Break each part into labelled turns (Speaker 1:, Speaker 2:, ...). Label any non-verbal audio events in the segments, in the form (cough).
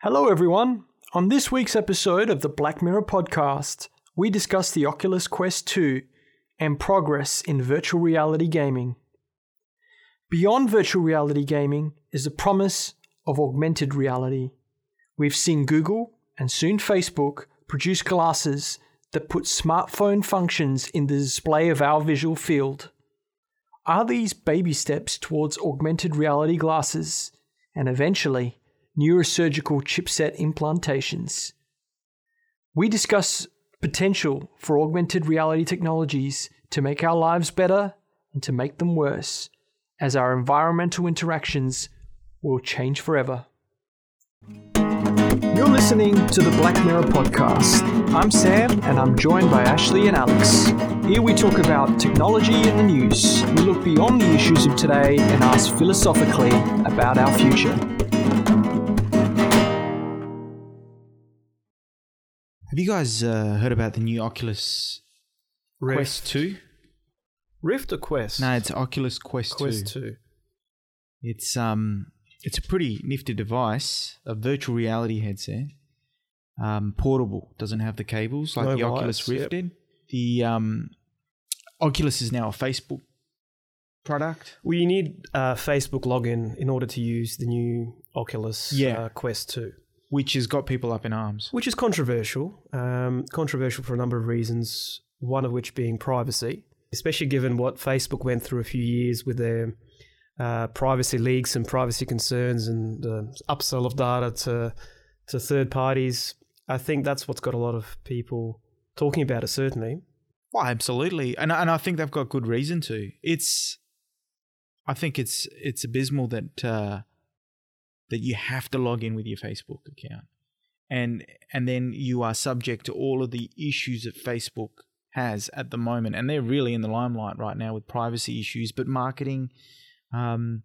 Speaker 1: Hello, everyone. On this week's episode of the Black Mirror podcast, we discuss the Oculus Quest 2 and progress in virtual reality gaming. Beyond virtual reality gaming is the promise of augmented reality. We've seen Google and soon Facebook produce glasses that put smartphone functions in the display of our visual field. Are these baby steps towards augmented reality glasses and eventually neurosurgical chipset implantations. We discuss potential for augmented reality technologies to make our lives better and to make them worse, as our environmental interactions will change forever. You're listening to the Black Mirror podcast. I'm Sam and I'm joined by Ashley and Alex. Here we talk about technology and the news. We look beyond the issues of today and ask philosophically about our future.
Speaker 2: Have you guys uh, heard about the new Oculus
Speaker 3: Rift.
Speaker 2: Quest 2?
Speaker 3: Rift or Quest?
Speaker 2: No, it's Oculus Quest,
Speaker 3: Quest
Speaker 2: 2.
Speaker 3: 2.
Speaker 2: It's um it's a pretty nifty device, a virtual reality headset. Um, portable, doesn't have the cables like
Speaker 3: No
Speaker 2: the Oculus
Speaker 3: wires,
Speaker 2: Rift
Speaker 3: yep.
Speaker 2: did. The um, Oculus is now a Facebook product.
Speaker 3: Well, you need a Facebook login in order to use the new Oculus
Speaker 2: Yeah.
Speaker 3: uh, Quest 2,
Speaker 2: which has got people up in arms.
Speaker 3: which is controversial. Um, controversial for a number of reasons, one of which being privacy, especially given what Facebook went through a few years with their uh, privacy leaks and privacy concerns and uh, upsell of data to, to third parties. I think that's what's got a lot of people talking about it, certainly.
Speaker 2: Well, absolutely, and and I think they've got good reason to. It's, I think it's it's abysmal that uh, that you have to log in with your Facebook account, and and then you are subject to all of the issues that Facebook has at the moment, and they're really in the limelight right now with privacy issues, but marketing, um,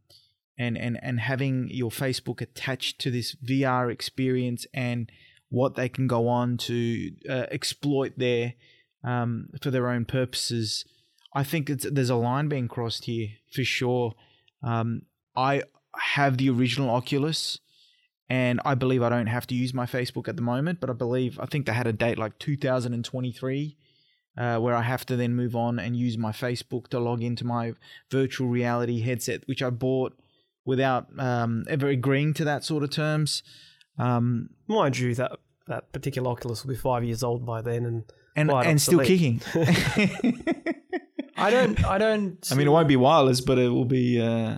Speaker 2: and and and having your Facebook attached to this VR experience and what they can go on to uh, exploit there um, for their own purposes. I think there's a line being crossed here for sure. Um, I have the original Oculus, and I believe I don't have to use my Facebook at the moment. But I believe I think they had a date like 2023, uh, where I have to then move on and use my Facebook to log into my virtual reality headset, which I bought without um, ever agreeing to that sort of terms. Um,
Speaker 3: Mind you, that, that particular Oculus will be five years old by then and
Speaker 2: and and still kicking. (laughs)
Speaker 1: I don't. I don't.
Speaker 2: I mean, it won't be wireless, but it will be. Uh,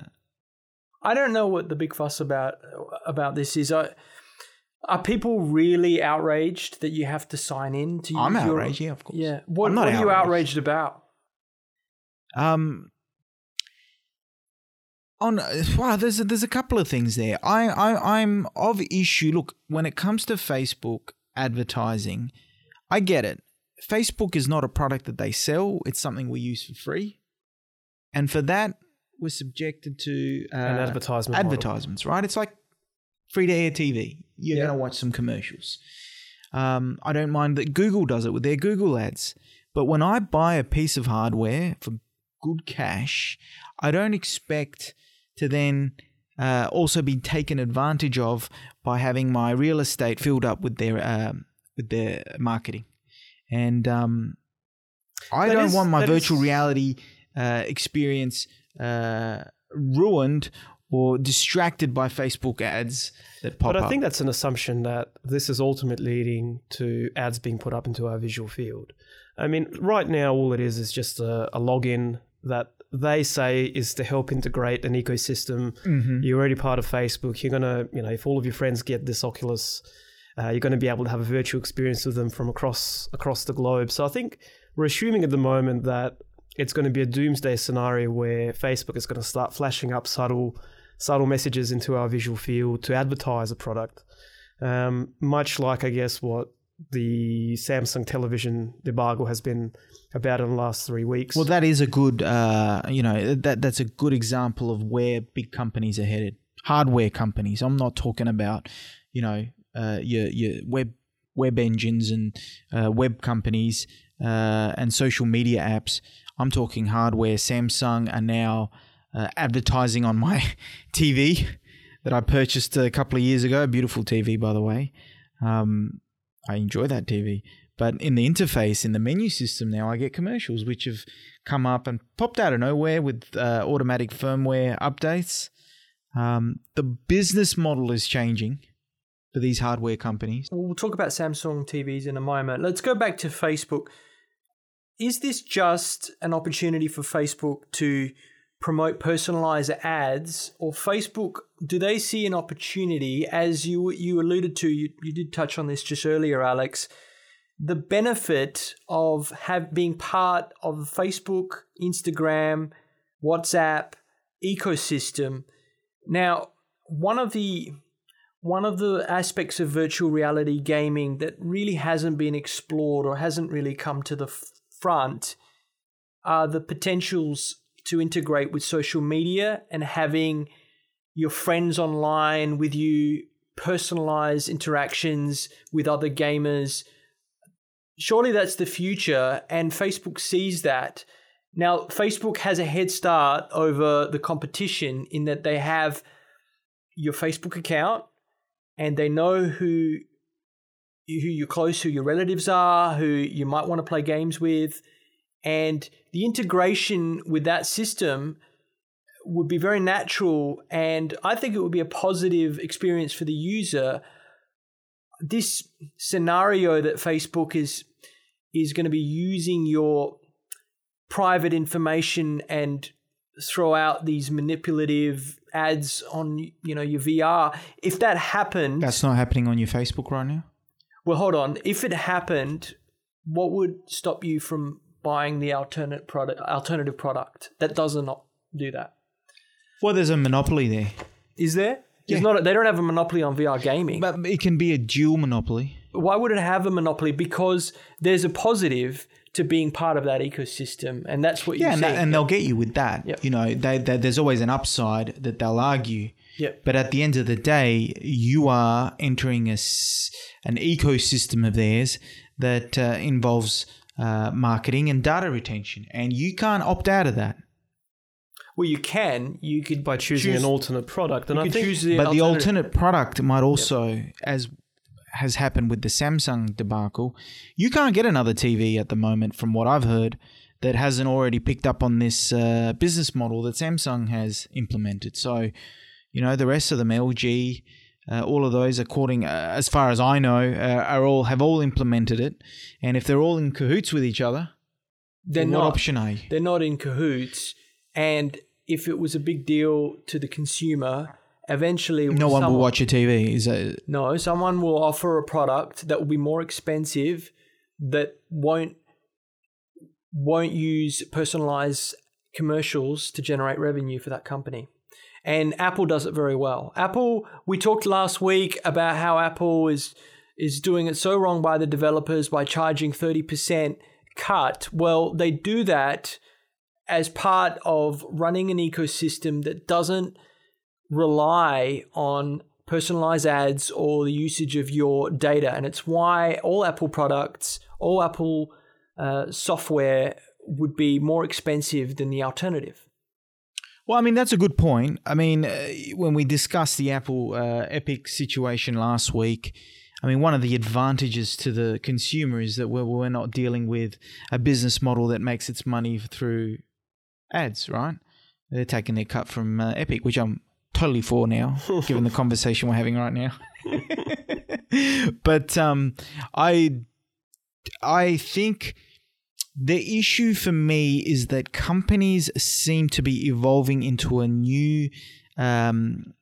Speaker 1: I don't know what the big fuss about about this is. I, are people really outraged that you have to sign in to?
Speaker 2: I'm
Speaker 1: your-
Speaker 2: outraged, yeah, of course.
Speaker 1: Yeah. What, what are you
Speaker 2: outraged.
Speaker 1: outraged about?
Speaker 2: Um. On wow, there's a, there's a couple of things there. I, I I'm of issue. Look, when it comes to Facebook advertising, I get it. Facebook is not a product that they sell. It's something we use for free, and for that, we're subjected to uh,
Speaker 3: an advertisement. model.
Speaker 2: advertisements, right? It's like free to air TV. You're
Speaker 3: Yeah.
Speaker 2: going to watch some commercials. Um, I don't mind that Google does it with their Google ads. But when I buy a piece of hardware for good cash, I don't expect to then uh, also be taken advantage of by having my real estate filled up with their um, with their marketing. And um, I
Speaker 3: That
Speaker 2: don't
Speaker 3: is-
Speaker 2: want my virtual
Speaker 3: is-
Speaker 2: reality uh, experience uh, ruined or distracted by Facebook ads that pop up.
Speaker 3: But I
Speaker 2: up.
Speaker 3: think that's an assumption that this is ultimately leading to ads being put up into our visual field. I mean, right now, all it is is just a, a login that they say is to help integrate an ecosystem.
Speaker 2: Mhm.
Speaker 3: You're already part of Facebook. You're gonna, you know, if all of your friends get this Oculus, uh, you're going to be able to have a virtual experience with them from across across the globe. So I think we're assuming at the moment that it's going to be a doomsday scenario where Facebook is going to start flashing up subtle subtle messages into our visual field to advertise a product. Um, much like I guess what the Samsung television debacle has been about in the last three weeks.
Speaker 2: Well, that is a good, uh, you know, that that's a good example of where big companies are headed. Hardware companies. I'm not talking about, you know, uh, your your web web engines and uh, web companies uh, and social media apps. I'm talking hardware. Samsung are now uh, advertising on my (laughs) TV that I purchased a couple of years ago. Beautiful TV, by the way. Um, I enjoy that TV. But in the interface, in the menu system now, I get commercials which have come up and popped out of nowhere with uh, automatic firmware updates. Um, the business model is changing for these hardware companies.
Speaker 1: We'll talk about Samsung TVs in a moment. Let's go back to Facebook. Is this just an opportunity for Facebook to promote personalized ads or Facebook do they see an opportunity as you you alluded to you, you did touch on this just earlier Alex the benefit of have being part of Facebook, Instagram, WhatsApp ecosystem. Now, one of the one of the aspects of virtual reality gaming that really hasn't been explored or hasn't really come to the front are the potentials to integrate with social media and having your friends online with you personalized interactions with other gamers surely that's the future and Facebook sees that. Now, Facebook has a head start over the competition in that they have your Facebook account and they know who who you're close, who your relatives are, who you might want to play games with, and the integration with that system would be very natural and I think it would be a positive experience for the user this scenario that Facebook is is going to be using your private information and throw out these manipulative ads on you know your VR. If that happened,
Speaker 2: that's not happening on your Facebook right now.
Speaker 1: Well, hold on. If it happened, what would stop you from buying the alternate product, alternative product that does not do that?
Speaker 2: Well, there's a monopoly there.
Speaker 1: Is there? Yeah. not. A, they don't have a monopoly on VR gaming.
Speaker 2: But it can be a dual monopoly.
Speaker 1: Why would it have a monopoly? Because there's a positive to being part of that ecosystem, and that's what you
Speaker 2: yeah,
Speaker 1: and,
Speaker 2: that, and they'll get you with that. Yep. You know, they, they, there's always an upside that they'll argue.
Speaker 1: Yep.
Speaker 2: But at the end of the day, you are entering a, an ecosystem of theirs that uh, involves uh, marketing and data retention, and you can't opt out of that.
Speaker 1: Well, you can. You could
Speaker 3: by choosing choose, an alternate product,
Speaker 2: and I think, the but the alternate product might also, yep. as has happened with the Samsung debacle, you can't get another TV at the moment, from what I've heard, that hasn't already picked up on this uh, business model that Samsung has implemented. So, you know, the rest of them, LG, uh, all of those, according uh, as far as I know, uh, are all have all implemented it. And if they're all in cahoots with each other,
Speaker 1: they're not,
Speaker 2: option A?
Speaker 1: They're not in cahoots. And if it was a big deal to the consumer, eventually
Speaker 2: no one will watch your TV. Is that
Speaker 1: no? Someone will offer a product that will be more expensive that won't won't use personalized commercials to generate revenue for that company. And Apple does it very well. Apple, we talked last week about how Apple is is doing it so wrong by the developers by charging 30% cut. Well, they do that as part of running an ecosystem that doesn't rely on personalized ads or the usage of your data. And it's why all Apple products, all Apple uh, software would be more expensive than the alternative.
Speaker 2: Well, I mean, that's a good point. I mean, uh, when we discussed the Apple uh, Epic situation last week, I mean, one of the advantages to the consumer is that we're, we're not dealing with a business model that makes its money through ads, right? They're taking their cut from uh, Epic, which I'm totally for now, (laughs) given the conversation we're having right now. (laughs) but um, I, I think the issue for me is that companies seem to be evolving into a new um,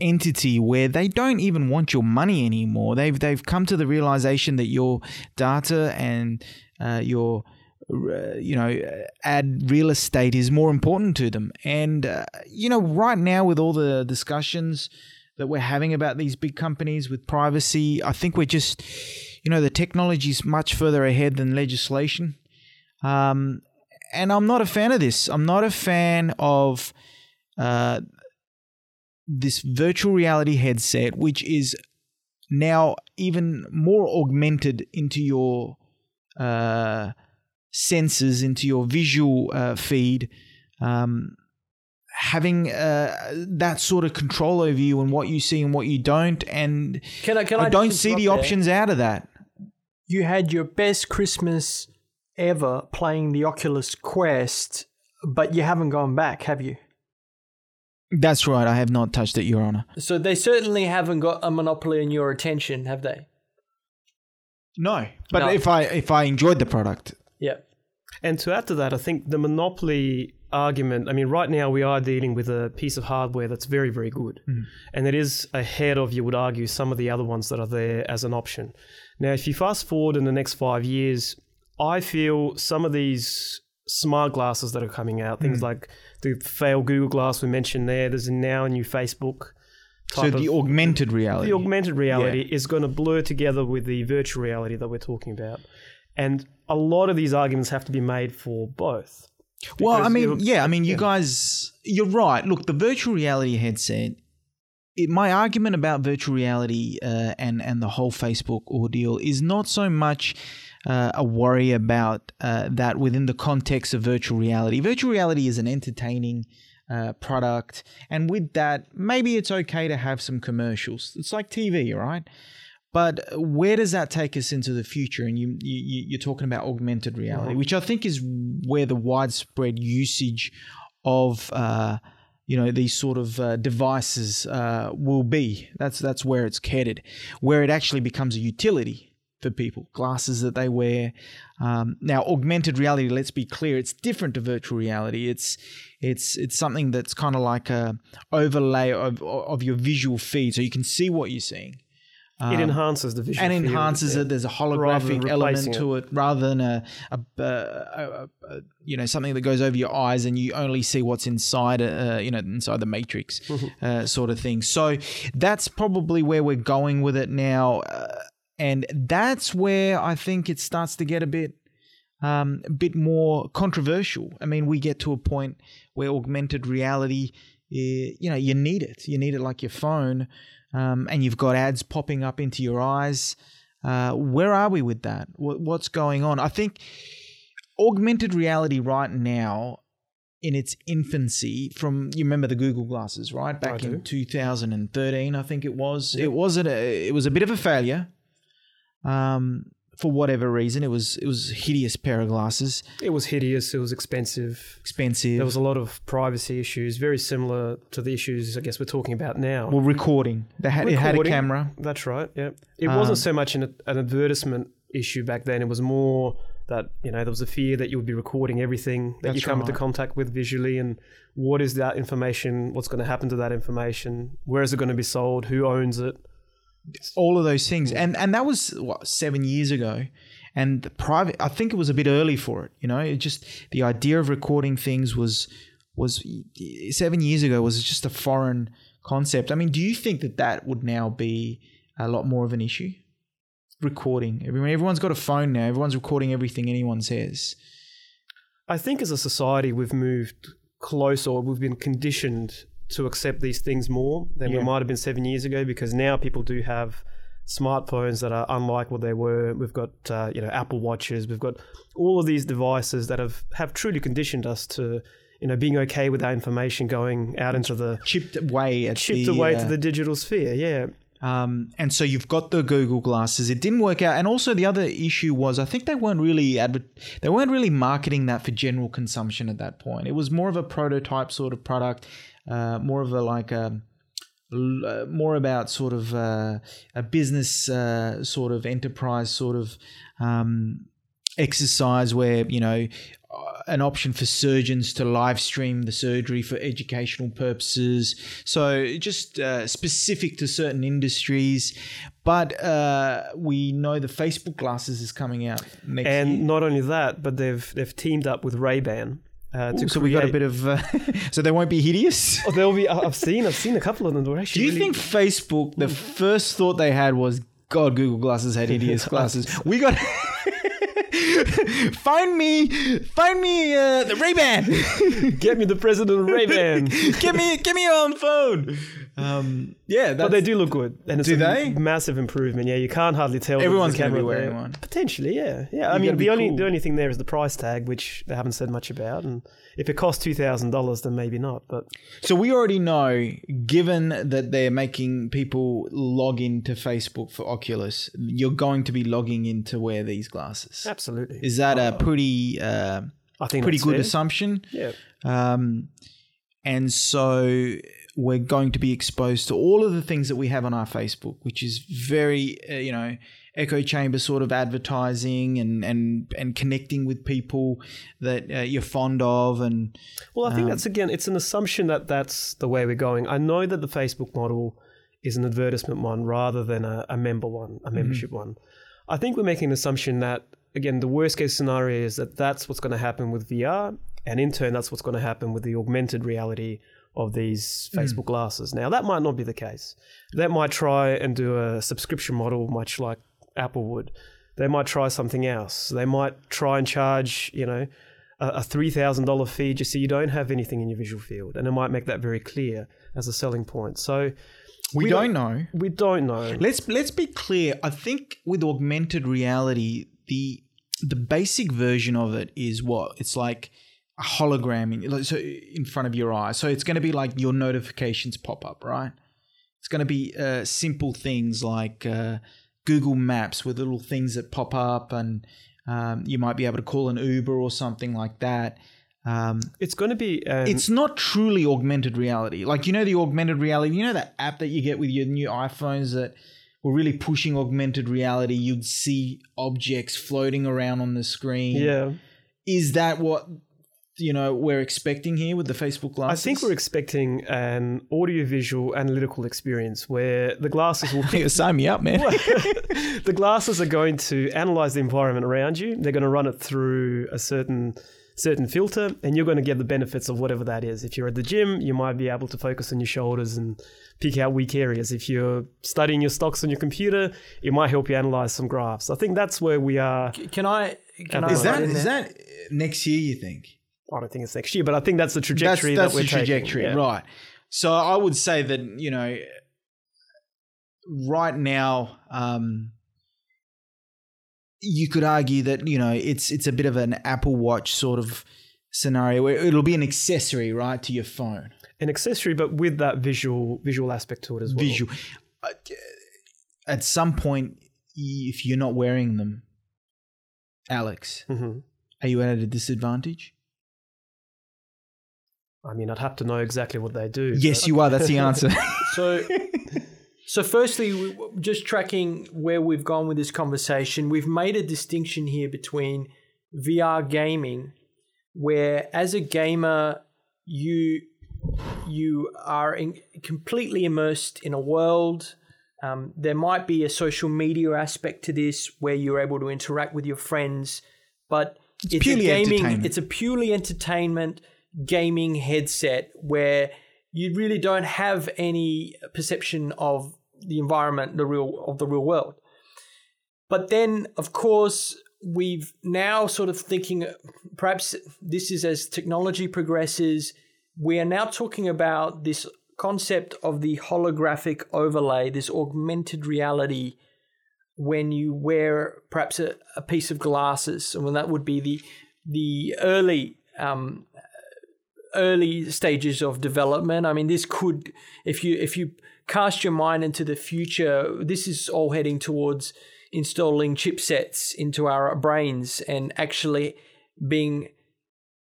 Speaker 2: entity where they don't even want your money anymore. They've they've come to the realization that your data and uh, your uh, you know, ad real estate is more important to them. And, uh, you know, right now with all the discussions that we're having about these big companies with privacy, I think we're just, you know, the technology is much further ahead than legislation. Um, and I'm not a fan of this. I'm not a fan of uh, this virtual reality headset, which is now even more augmented into your uh, sensors into your visual uh, feed, um, having uh, that sort of control over you and what you see and what you don't. And
Speaker 1: Can I? Can I,
Speaker 2: I don't see the
Speaker 1: there?
Speaker 2: options out of that.
Speaker 1: You had your best Christmas ever playing the Oculus Quest, but you haven't gone back, have you?
Speaker 2: That's right. I have not touched it, Your Honor.
Speaker 1: So they certainly haven't got a monopoly on your attention, have they?
Speaker 2: No, but
Speaker 1: No.
Speaker 2: if I if I enjoyed the product,
Speaker 1: Yeah.
Speaker 3: And to add to that, I think the monopoly argument. I mean, right now we are dealing with a piece of hardware that's very, very good, hmm. and it is ahead of, you would argue, some of the other ones that are there as an option. Now, if you fast forward in the next five years, I feel some of these smart glasses that are coming out, things hmm. like the failed Google Glass we mentioned there. There's now a new Facebook.
Speaker 2: so the
Speaker 3: of-
Speaker 2: augmented reality.
Speaker 3: the augmented reality is going to blur together with the virtual reality that we're talking about. And a lot of these arguments have to be made for both.
Speaker 2: Well, I mean, yeah, I mean, you guys, you're right. Look, the virtual reality headset. It, my argument about virtual reality uh, and and the whole Facebook ordeal is not so much uh, a worry about uh, that within the context of virtual reality. Virtual reality is an entertaining uh, product, and with that, maybe it's okay to have some commercials. It's like TV, right? But where does that take us into the future? And you, you you're talking about augmented reality, which I think is where the widespread usage of uh, you know these sort of uh, devices uh, will be. That's that's where it's headed, where it actually becomes a utility for people. Glasses that they wear. Um, now, augmented reality. Let's be clear, it's different to virtual reality. It's it's it's something that's kind of like a overlay of of your visual feed, so you can see what you're seeing
Speaker 3: it enhances the visual
Speaker 2: and enhances
Speaker 3: yeah.
Speaker 2: it. There's a holographic element to it. rather than a, a, a, a, you know something that goes over your eyes and you only see what's inside uh, you know inside the matrix uh, sort of thing. So that's probably where we're going with it now, uh, and that's where I think it starts to get a bit. Um, a bit more controversial. I mean, we get to a point where augmented reality, eh, you know, you need it. You need it like your phone, um, and you've got ads popping up into your eyes. Uh, where are we with that? What, what's going on? I think augmented reality right now, in its infancy, from you remember the Google glasses, right? Back in 2013, I think it was. It wasn't. A, it was a bit of a failure. Um, for whatever reason, it was it was a hideous pair of glasses,
Speaker 3: It was hideous. It was expensive.
Speaker 2: expensive.
Speaker 3: There was a lot of privacy issues, very similar to the issues I guess we're talking about now.
Speaker 2: well, recording. They had, it had a camera.
Speaker 3: That's right. Yeah, it
Speaker 2: Um,
Speaker 3: wasn't so much an, an advertisement issue back then. It was more that you know there was a fear that you would be recording everything that you come into contact with visually, and what is that information? What's going to happen to that information? Where is it going to be sold? Who owns it?
Speaker 2: All of those things. And and that was what seven years ago? And the private i think it was a bit early for it you know? It just the idea of recording things was was seven years ago was just a foreign concept. I mean do you think that that would now be a lot more of an issue? Recording. Everyone everyone's got a phone now. Everyone's recording everything anyone says.
Speaker 3: I think as a society we've moved closer, we've been conditioned to accept these things more than
Speaker 2: Yeah.
Speaker 3: we might have been seven years ago because now people do have smartphones that are unlike what they were. We've got uh, you know Apple watches. We've got all of these devices that have have truly conditioned us to you know being okay with that information going out into the
Speaker 2: chipped away at
Speaker 3: chipped
Speaker 2: the,
Speaker 3: away
Speaker 2: uh,
Speaker 3: to the digital sphere. Yeah.
Speaker 2: Um, and so you've got the Google glasses. It didn't work out, and also the other issue was I think they weren't really adver- they weren't really marketing that for general consumption at that point. It was more of a prototype sort of product, uh, more of a like a uh, more about sort of uh, a business uh, sort of enterprise sort of um, exercise where you know an option for surgeons to live stream the surgery for educational purposes. So just uh, specific to certain industries. But uh, we know the Facebook glasses is coming out next
Speaker 3: And
Speaker 2: year.
Speaker 3: not only that, but they've they've teamed up with Ray Ban. Uh, to
Speaker 2: Ooh, so we got a bit of. Uh, (laughs) so they won't be hideous.
Speaker 3: Oh, there'll be. I- I've seen. I've seen a couple of them. They're
Speaker 2: Do you
Speaker 3: really-
Speaker 2: think Facebook, the first thought they had was, God, Google glasses had hideous (laughs) glasses. We got. (laughs) find me, find me uh, the Ray Ban.
Speaker 3: Get me the president of Ray Ban.
Speaker 2: give me, give me your own phone. Um, yeah,
Speaker 3: but they do look good, and it's
Speaker 2: Do
Speaker 3: a
Speaker 2: they?
Speaker 3: massive improvement. Yeah, you can't hardly tell.
Speaker 2: Everyone's going to be wearing
Speaker 3: there.
Speaker 2: one.
Speaker 3: Potentially, yeah, yeah. I
Speaker 2: You
Speaker 3: mean, the only
Speaker 2: cool.
Speaker 3: the only thing there is the price tag, which they haven't said much about. And if it costs two thousand dollars, then maybe not. But
Speaker 2: So we already know, given that they're making people log into Facebook for Oculus, you're going to be logging in to wear these glasses.
Speaker 3: absolutely,
Speaker 2: Is that a pretty uh,
Speaker 3: I think
Speaker 2: pretty good
Speaker 3: fair.
Speaker 2: assumption?
Speaker 3: Yeah,
Speaker 2: Um, and so we're going to be exposed to all of the things that we have on our Facebook, which is very, uh, you know, echo chamber sort of advertising and and and connecting with people that uh, you're fond of, and
Speaker 3: Well, I think
Speaker 2: Um,
Speaker 3: that's again, it's an assumption that that's the way we're going. I know that the Facebook model is an advertisement one rather than a, a member one, a membership one. I think we're making an assumption that, again, the worst case scenario is that that's what's going to happen with VR. And in turn, that's what's going to happen with the augmented reality of these hmm. Facebook glasses. Now, that might not be the case. They might try and do a subscription model, much like Apple would. They might try something else. They might try and charge, you know, a, a three thousand dollar fee just so you don't have anything in your visual field, and it might make that very clear as a selling point. So
Speaker 2: we,
Speaker 3: We
Speaker 2: don't,
Speaker 3: don't-
Speaker 2: know.
Speaker 3: we don't know.
Speaker 2: Let's let's be clear. I think with augmented reality, the the basic version of it is what it's like a hologram in like, so in front of your eyes. So it's going to be like your notifications pop up, right? It's going to be uh, simple things like uh, Google Maps with little things that pop up, and um, you might be able to call an Uber or something like that. Um,
Speaker 3: It's going to be. Um,
Speaker 2: it's not truly augmented reality. Like you know the augmented reality, you know that app that you get with your new iPhones that were really pushing augmented reality. You'd see objects floating around on the screen.
Speaker 3: yeah.
Speaker 2: Is that what you know we're expecting here with the Facebook glasses?
Speaker 3: I think we're expecting an audiovisual analytical experience where the glasses will
Speaker 2: Hey, (laughs) sign me up, man. (laughs) (laughs)
Speaker 3: the glasses are going to analyze the environment around you. They're going to run it through a certain certain filter, and you're going to get the benefits of whatever that is. If you're at the gym, you might be able to focus on your shoulders and pick out weak areas. If you're studying your stocks on your computer, it might help you analyze some graphs. I think that's where we are.
Speaker 1: Can I? Can I
Speaker 2: Is that
Speaker 1: write in
Speaker 2: is
Speaker 1: there?
Speaker 2: that next year? You think?
Speaker 3: I don't think it's next year, but I think that's the trajectory
Speaker 2: that's
Speaker 3: that we're
Speaker 2: the trajectory,
Speaker 3: taking. Yeah.
Speaker 2: right? So I would say that you know, right now, um, you could argue that you know it's it's a bit of an Apple Watch sort of scenario where it'll be an accessory, right, to your phone,
Speaker 3: An accessory, but with that visual visual aspect to it as well.
Speaker 2: visual. Uh, At some point, if you're not wearing them, Alex,
Speaker 3: hmm
Speaker 2: are you at a disadvantage?
Speaker 3: I mean, I'd have to know exactly what they do.
Speaker 2: Yes,
Speaker 3: but-
Speaker 2: you are. That's the answer. (laughs)
Speaker 1: So, so firstly, just tracking where we've gone with this conversation, we've made a distinction here between VR gaming, where as a gamer, you you are in, completely immersed in a world. Um, there might be a social media aspect to this where you're able to interact with your friends, but it's,
Speaker 2: purely
Speaker 1: a gaming. It's a purely entertainment gaming headset where you really don't have any perception of the environment, the real of the real world. But then, of course, we've now sort of thinking perhaps this is as technology progresses, we are now talking about this concept of the holographic overlay, this augmented reality when you wear perhaps a, a piece of glasses, and when that would be the the early um, early stages of development. I mean, this could, if you if you cast your mind into the future, this is all heading towards installing chipsets into our brains and actually being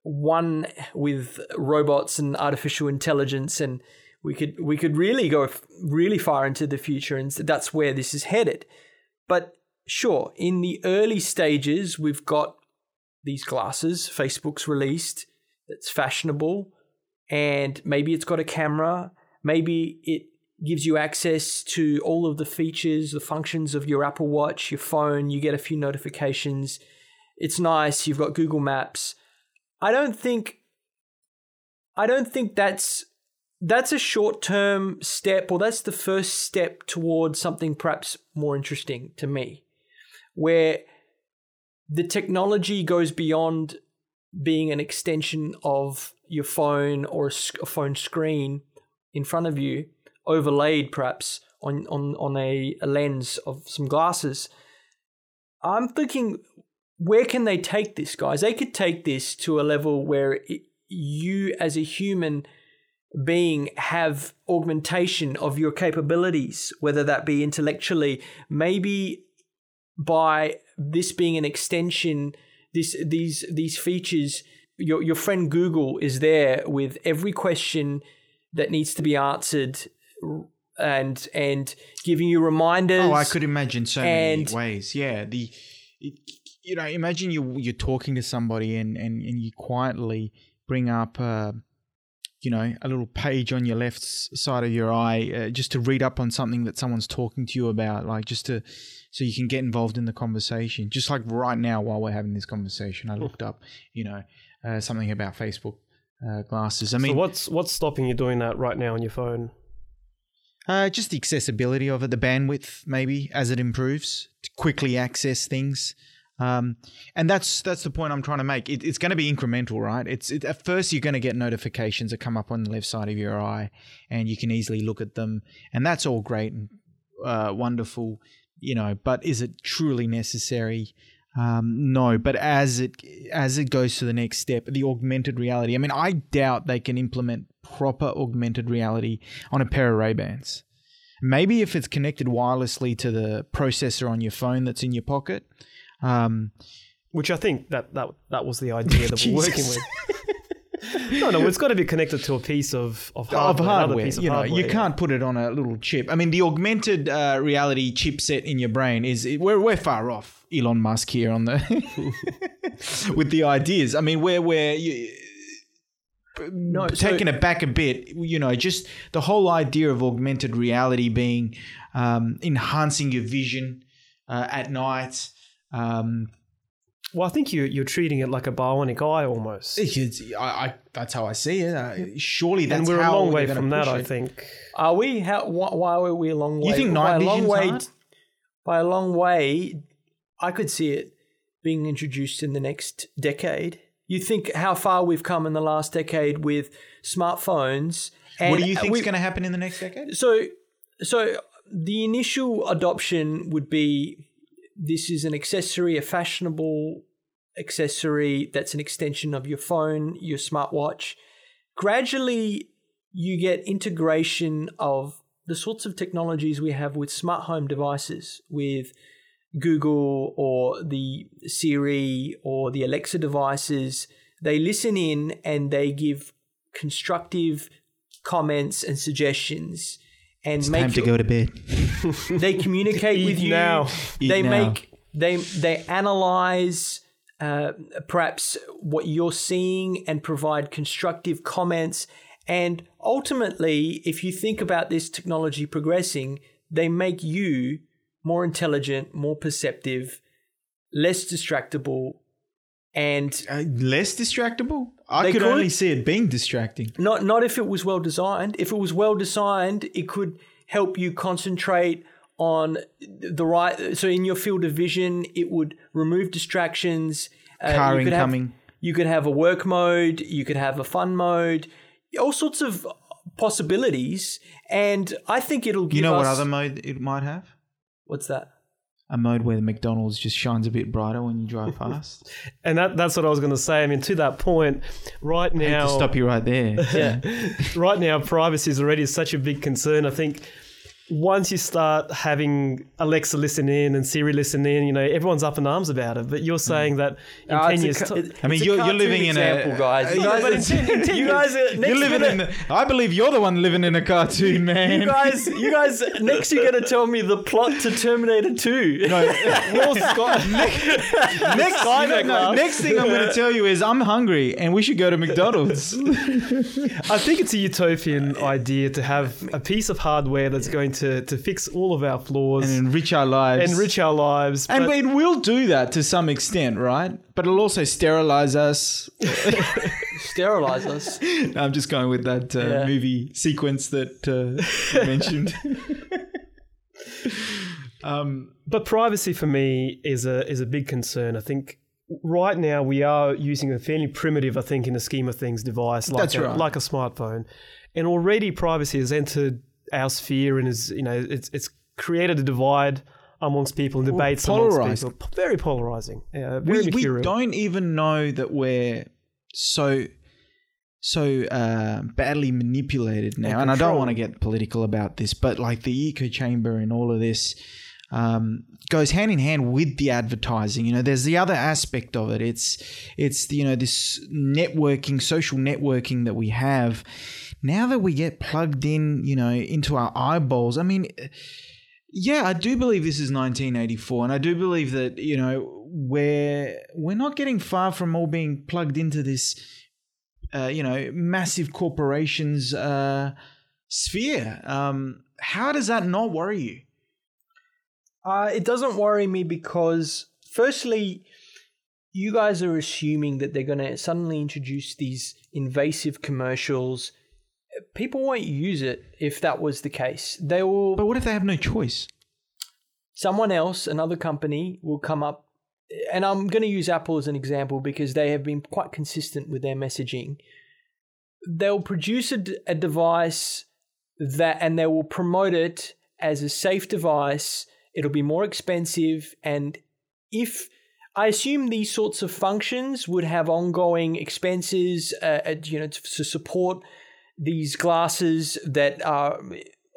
Speaker 1: one with robots and artificial intelligence and we could we could really go really far into the future and that's where this is headed but sure in the early stages we've got these glasses facebook's released that's fashionable and maybe it's got a camera. Maybe it gives you access to all of the features the functions of your apple watch your phone you get a few notifications. It's nice you've got google maps. I don't think i don't think that's that's a short term step or that's the first step towards something perhaps more interesting to me where the technology goes beyond being an extension of your phone or a phone screen in front of you. overlaid perhaps on on on a, a lens of some glasses. I'm thinking, where can they take this, guys? They could take this to a level where it, you, as a human being, have augmentation of your capabilities, whether that be intellectually, maybe by this being an extension, this these these features. Your your friend Google is there with every question that needs to be answered and and giving you reminders.
Speaker 2: Oh, I could imagine so many ways. Yeah, the it, you know, imagine you you're talking to somebody and and, and you quietly bring up. Uh, you know, a little page on your left side of your eye, uh, just to read up on something that someone's talking to you about, like just to, so you can get involved in the conversation. Just like right now, while we're having this conversation, I looked up, you know, uh, something about Facebook uh, glasses. I mean,
Speaker 3: so what's what's stopping you doing that right now on your phone?
Speaker 2: Uh, just the accessibility of it, the bandwidth maybe as it improves to quickly access things, um, and that's that's the point I'm trying to make. It, it's going to be incremental, right? It's it, at first you're going to get notifications that come up on the left side of your eye, and you can easily look at them, and that's all great and uh, wonderful, you know. But is it truly necessary? Um, no, but as it as it goes to the next step, the augmented reality. I mean, I doubt they can implement proper augmented reality on a pair of Ray Bans. Maybe if it's connected wirelessly to the processor on your phone that's in your pocket. Um,
Speaker 3: Which I think that that that was the idea that we're (laughs) working with. (laughs) no, no, it's got to be connected to a piece of of
Speaker 2: of
Speaker 3: hardware. another
Speaker 2: hardware,
Speaker 3: piece of
Speaker 2: you know,
Speaker 3: hardware,
Speaker 2: you can't put it on a little chip. I mean, the augmented uh, reality chipset in your brain is we're we're far off Elon Musk here on the (laughs) with the ideas. I mean, we're we're you,
Speaker 1: No, so-
Speaker 2: taking it back a bit. You know, just the whole idea of augmented reality being um, enhancing your vision uh, at night. Um,
Speaker 3: Well, I think you you're treating it like a bionic eye almost.
Speaker 2: I, I, that's how I see it. Uh, surely that's
Speaker 3: and we're a long way from that,
Speaker 2: push
Speaker 3: I
Speaker 2: it.
Speaker 3: think.
Speaker 1: Are we? How? Why, why are we a long way?
Speaker 2: You think
Speaker 1: by
Speaker 2: night
Speaker 1: a long way?
Speaker 2: hard?
Speaker 1: By a long way, I could see it being introduced in the next decade. You think how far we've come in the last decade with smartphones? And
Speaker 2: What do you think is going to happen in the next decade?
Speaker 1: So, so the initial adoption would be this is an accessory, a fashionable accessory that's an extension of your phone, your smartwatch. Gradually, you get integration of the sorts of technologies we have with smart home devices, with Google or the Siri or the Alexa devices. They listen in and they give constructive comments and suggestions and make
Speaker 2: Time to go to bed. (laughs)
Speaker 1: they communicate
Speaker 3: Eat
Speaker 1: with you
Speaker 3: now.
Speaker 2: Eat
Speaker 1: they
Speaker 2: now.
Speaker 1: make they they analyze uh, perhaps what you're seeing and provide constructive comments and ultimately if you think about this technology progressing they make you more intelligent more perceptive less distractible and
Speaker 2: Uh, less distractible? I could,
Speaker 1: could.
Speaker 2: only see it being distracting.
Speaker 1: not not if it was well designed. If it was well designed, it could help you concentrate on the right. So in your field of vision, it would remove distractions. Uh,
Speaker 2: Car
Speaker 1: you have-
Speaker 2: incoming.
Speaker 1: you could have a work mode. You could have a fun mode. All sorts of possibilities, and I think it'll give
Speaker 2: You know what other mode it might have?
Speaker 1: What's that?
Speaker 2: A mode where the McDonald's just shines a bit brighter when you drive past. (laughs)
Speaker 3: And that that's what I was going to say. I mean, to that point, right now,
Speaker 2: to stop you right there. (laughs)
Speaker 1: Yeah.
Speaker 3: right now, privacy is already such a big concern. I think once you start having Alexa listen in and Siri listen in, you know, everyone's up in arms about it. But you're saying that in
Speaker 1: Ah,
Speaker 3: ten years,
Speaker 1: ca-
Speaker 3: ti-
Speaker 2: I mean, you're- you're
Speaker 1: cartoon
Speaker 2: living in a-
Speaker 1: guys. You guys,
Speaker 2: but in ten- in ten
Speaker 1: you guys, are,
Speaker 2: You're living
Speaker 1: minute-
Speaker 2: in the. I believe you're the one living in a cartoon, (laughs) man.
Speaker 1: You guys, you guys, next you're going to tell me the plot to Terminator 2.
Speaker 2: No, (laughs) next, no, no, next thing I'm going to tell you is I'm hungry and we should go to McDonald's. (laughs)
Speaker 3: I think it's a utopian idea to have a piece of hardware that's going to, to fix all of our flaws
Speaker 2: and
Speaker 3: and
Speaker 2: enrich our lives.
Speaker 3: enrich our lives.
Speaker 2: And
Speaker 3: but-
Speaker 2: it will do that to some extent, right? But it'll also sterilize us. (laughs)
Speaker 1: Sterilize us.
Speaker 2: I'm just going with that uh,
Speaker 1: Yeah.
Speaker 2: movie sequence that uh, you (laughs) mentioned. um,
Speaker 3: But privacy for me is a is a big concern. I think right now we are using a fairly primitive, I think, in the scheme of things, device like
Speaker 2: That's
Speaker 3: a,
Speaker 2: right.
Speaker 3: like a smartphone, and already privacy has entered our sphere and is you know it's it's created a divide amongst people and debates amongst
Speaker 2: polarized.
Speaker 3: people. Very polarizing. Yeah, very
Speaker 2: we, we don't even know that we're so so uh, badly manipulated now. And I don't want to get political about this, but like the echo chamber and all of this um, goes hand in hand with the advertising. You know, there's the other aspect of it. It's it's you know this networking, social networking that we have. Now that we get plugged in, you know, into our eyeballs. I mean. Yeah, I do believe this is 1984, and I do believe that you know we're we're not getting far from all being plugged into this, uh, you know, massive corporations uh, sphere. Um, how does that not worry you?
Speaker 1: Uh, it doesn't worry me because, firstly, you guys are assuming that they're going to suddenly introduce these invasive commercials. People won't use it if that was the case. They will.
Speaker 2: But what if they have no choice?
Speaker 1: someone else, another company, will come up. And I'm going to use Apple as an example because they have been quite consistent with their messaging. They'll produce a, d- a device that, and they will promote it as a safe device. It'll be more expensive. And if I assume these sorts of functions would have ongoing expenses, uh, uh, you know, to, to support these glasses that are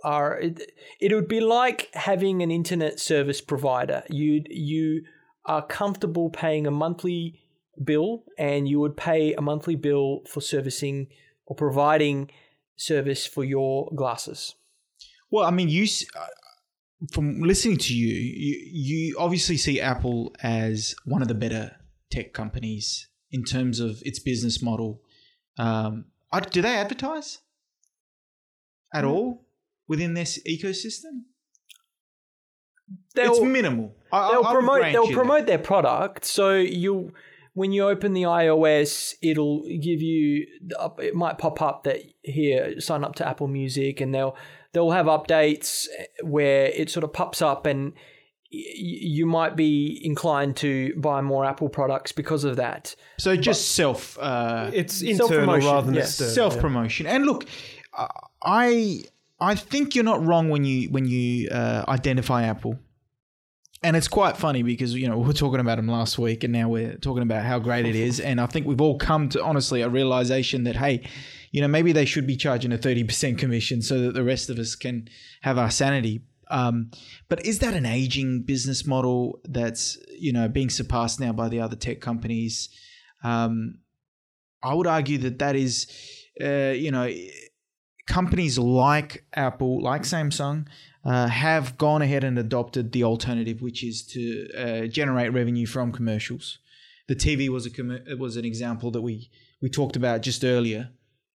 Speaker 1: are it, it would be like having an internet service provider. You you are comfortable paying a monthly bill, and you would pay a monthly bill for servicing or providing service for your glasses.
Speaker 2: Well, I mean, you uh, from listening to you, you, you obviously see Apple as one of the better tech companies in terms of its business model. Um, I- do they advertise at mm. all within this ecosystem?
Speaker 1: They'll,
Speaker 2: it's minimal. I,
Speaker 1: they'll
Speaker 2: I-
Speaker 1: promote they'll promote their product. So you when you open the iOS, it'll give you it might pop up that here sign up to Apple Music, and they'll they'll have updates eh, where it sort of pops up and you might be inclined to buy more Apple products because of that.
Speaker 2: that. So just self. Uh,
Speaker 3: It's internal
Speaker 1: Self-promotion,
Speaker 3: rather than
Speaker 1: yeah.
Speaker 3: external.
Speaker 2: self promotion. And look, uh, I I think you're not wrong when you when you uh, identify Apple. And it's quite funny because you know we were talking about them last week, and now we're talking about how great it is. And I think we've all come to honestly a realization that hey, you know maybe they should be charging a thirty percent commission so that the rest of us can have our sanity. Um, but is that an aging business model that's you know being surpassed now by the other tech companies? Um, I would argue that that is, uh, you know, companies like Apple, like Samsung, uh, have gone ahead and adopted the alternative, which is to uh, generate revenue from commercials. The TV was a it was an example that we we talked about just earlier.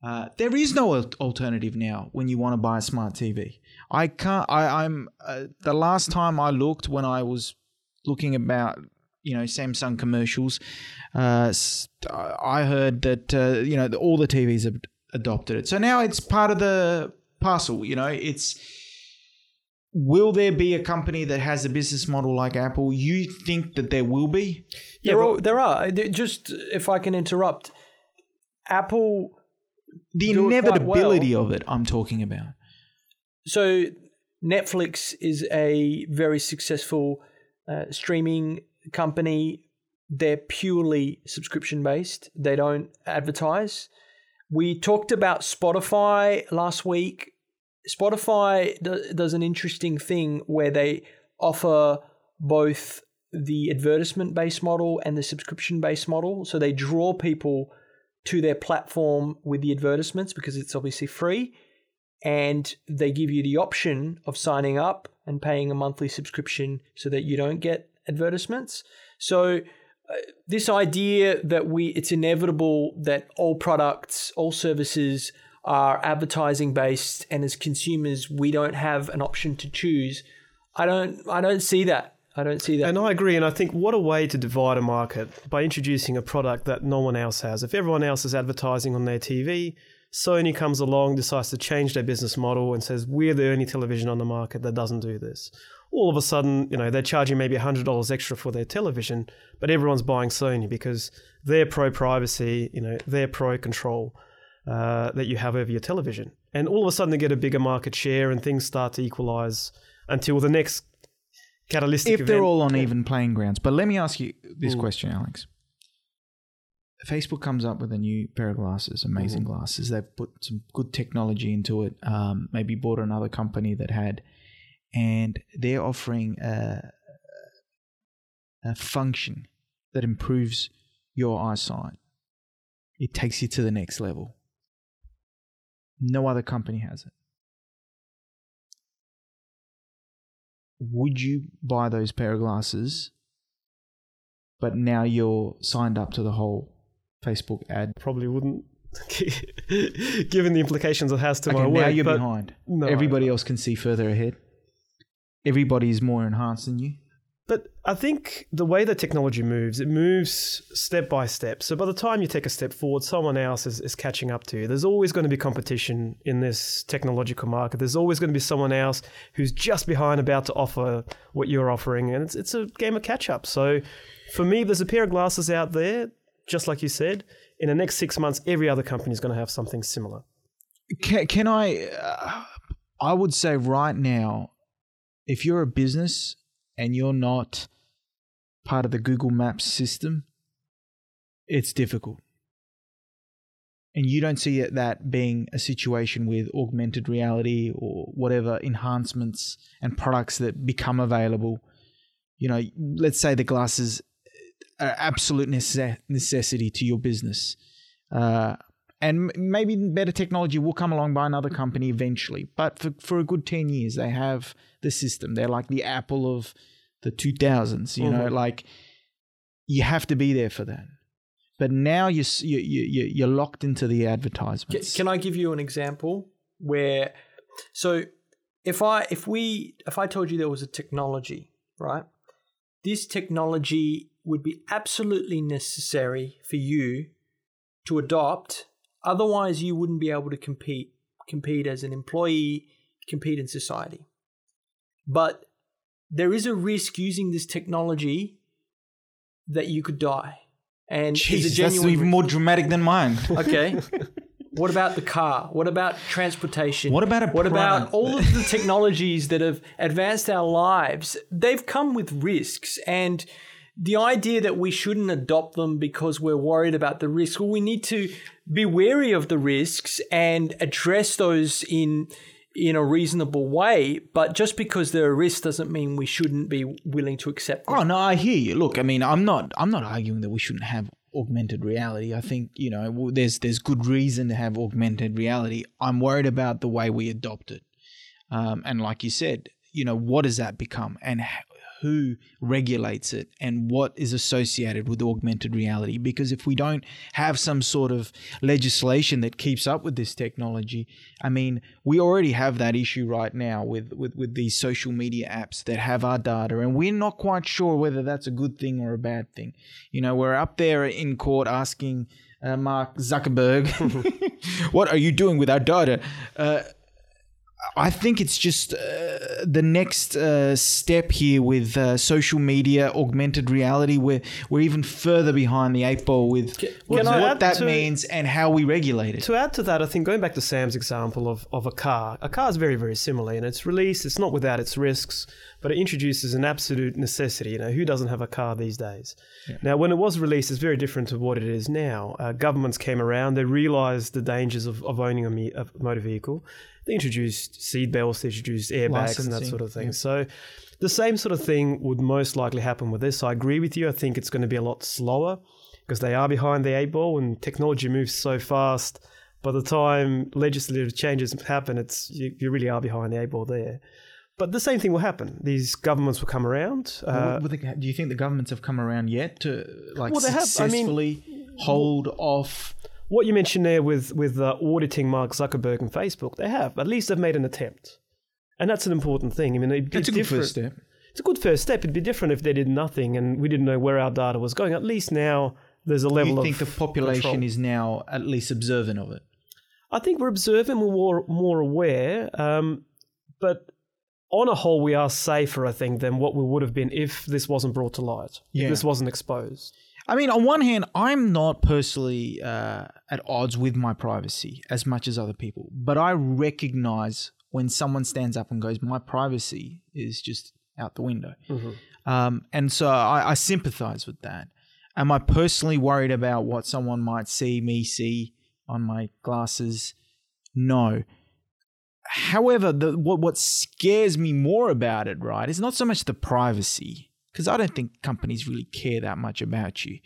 Speaker 2: Uh, there is no alternative now when you want to buy a smart TV. I can't. I, I'm uh, the last time I looked when I was looking about you know Samsung commercials. Uh, I heard that uh, you know all the TVs have adopted it, so now it's part of the parcel. You know, it's will there be a company that has a business model like Apple? You think that there will be?
Speaker 3: Yeah,
Speaker 1: there, are, there are just if I can interrupt, Apple
Speaker 2: The
Speaker 1: Do
Speaker 2: inevitability of it, I'm talking about.
Speaker 1: so Netflix is a very successful uh, streaming company. They're purely subscription based. They don't advertise. We talked about Spotify last week. Spotify do- does an interesting thing where they offer both the advertisement based model and the subscription based model. So they draw people to their platform with the advertisements because it's obviously free and they give you the option of signing up and paying a monthly subscription so that you don't get advertisements. So uh, this idea that we it's inevitable that all products, all services are advertising based and as consumers we don't have an option to choose. I don't I don't see that. I don't see that.
Speaker 3: And I agree. And I think what a way to divide a market by introducing a product that no one else has. If everyone else is advertising on their TV, Sony comes along, decides to change their business model, and says, We're the only television on the market that doesn't do this. All of a sudden, you know, they're charging maybe $100 extra for their television, but everyone's buying Sony because they're pro privacy, you know, they're pro control uh, that you have over your television. and all of a sudden they get a bigger market share, and things start to equalize until the next catalytic
Speaker 2: if they're all on even playing grounds. But let me ask you this
Speaker 3: Mm.
Speaker 2: question, Alex. Facebook comes up with a new pair of glasses, amazing glasses. They've put some good technology into it. Um, maybe bought another company that had, and they're offering a, a function that improves your eyesight. It takes you to the next level. No other company has it. Would you buy those pair of glasses? But now you're signed up to the whole facebook ad.
Speaker 3: Probably wouldn't, (laughs) given the implications it has to my
Speaker 2: okay,
Speaker 3: work.
Speaker 2: now you're behind.
Speaker 3: no,
Speaker 2: everybody else can see further ahead. Everybody is more enhanced than you
Speaker 3: But I think the way the technology moves, it moves step by step. So by the time you take a step forward, someone else is, is catching up to you. There's always going to be competition in this technological market. There's always going to be someone else who's just behind about to offer what you're offering. And it's, it's a game of catch up. So for me, there's a pair of glasses out there, just like you said. In the next six months, every other company is going to have something similar.
Speaker 2: can, can i uh, i would say right now if you're a business and you're not part of the google maps system it's difficult. And you don't see it, that being a situation with augmented reality or whatever enhancements and products that become available. You know let's say the glasses are absolute necess- necessity to your business. Uh, and maybe better technology will come along by another company eventually. But for, for a good 10 years, they have the system. They're like the Apple of the 2000s, you know,
Speaker 3: Mhm.
Speaker 2: like you have to be there for that. But now you're, you, you, you- you're locked into the advertisements.
Speaker 1: Can I give you an example where so if I if we if I told you there was a technology, right? This technology would be absolutely necessary for you to adopt otherwise you wouldn't be able to compete compete as an employee, compete in society. But there is a risk using this technology that you could die. And
Speaker 2: Jesus, that's even more dramatic than mine.
Speaker 1: Okay. (laughs) what about the car? What about transportation?
Speaker 2: What about a
Speaker 1: What about all of the technologies that have advanced our lives? They've come with risks and the idea that we shouldn't adopt them because we're worried about the risk. Well, we need to be wary of the risks and address those in in a reasonable way. But just because there are risks doesn't mean we shouldn't be willing to accept them.
Speaker 2: Oh no, I hear you. Look, I mean, I'm not I'm not arguing that we shouldn't have augmented reality. I think you know there's there's good reason to have augmented reality. I'm worried about the way we adopt it, um, and like you said, you know, what does that become, and who regulates it, and what is associated with augmented reality? Because if we don't have some sort of legislation that keeps up with this technology, I mean, we already have that issue right now with, with, with these social media apps that have our data, and we're not quite sure whether that's a good thing or a bad thing. You know, we're up there in court asking uh, Mark Zuckerberg, (laughs) (laughs) what are you doing with our data? Uh, I think it's just uh, the next uh, step here with uh, social media, augmented reality. We're we're even further behind the eight ball with
Speaker 1: Can
Speaker 3: I
Speaker 2: what that
Speaker 3: to-
Speaker 2: means and how we regulate it.
Speaker 3: To add to that, I think going back to Sam's example of, of a car, a car is very, very similar in its release. It's not without its risks, but it introduces an absolute necessity. You know, who doesn't have a car these days? Now, when it was released, it's very different to what it is now. Uh, governments came around, they realized the dangers of, of owning a, me- a motor vehicle. They introduced seat belts, they introduced airbags, and that sort of thing.
Speaker 2: yeah.
Speaker 3: So, the same sort of thing would most likely happen with this. I agree with you. I think it's going to be a lot slower because they are behind the eight ball and technology moves so fast. By the time legislative changes happen, it's you, you really are behind the eight ball there. But the same thing will happen. These governments will come around. Uh,
Speaker 2: what do you think the governments have come around yet to like
Speaker 3: Well, they have. I mean-
Speaker 2: successfully hold off?
Speaker 3: What you mentioned there with with uh, auditing Mark Zuckerberg and Facebook, they have. At least they've made an attempt, and that's an important thing. I mean, it'd be
Speaker 2: That's a good first step.
Speaker 3: It's a good first step. It'd be different if they did nothing and we didn't know where our data was going. At least now there's a level
Speaker 2: You think
Speaker 3: of
Speaker 2: the population
Speaker 3: control.
Speaker 2: is now at least observant of it?
Speaker 3: I think we're observant, we're more, more aware, um, but on a whole, we are safer, I think, than what we would have been if this wasn't brought to light,
Speaker 2: Yeah.
Speaker 3: if this wasn't exposed.
Speaker 2: I mean, on one hand, I'm not personally uh, at odds with my privacy as much as other people, but I recognize when someone stands up and goes, "My privacy is just out the window," um, and so I, I sympathize with that. Am I personally worried about what someone might see me see on my glasses? No. However, the, what what scares me more about it, right, is not so much the privacy because I don't think companies really care that much about you.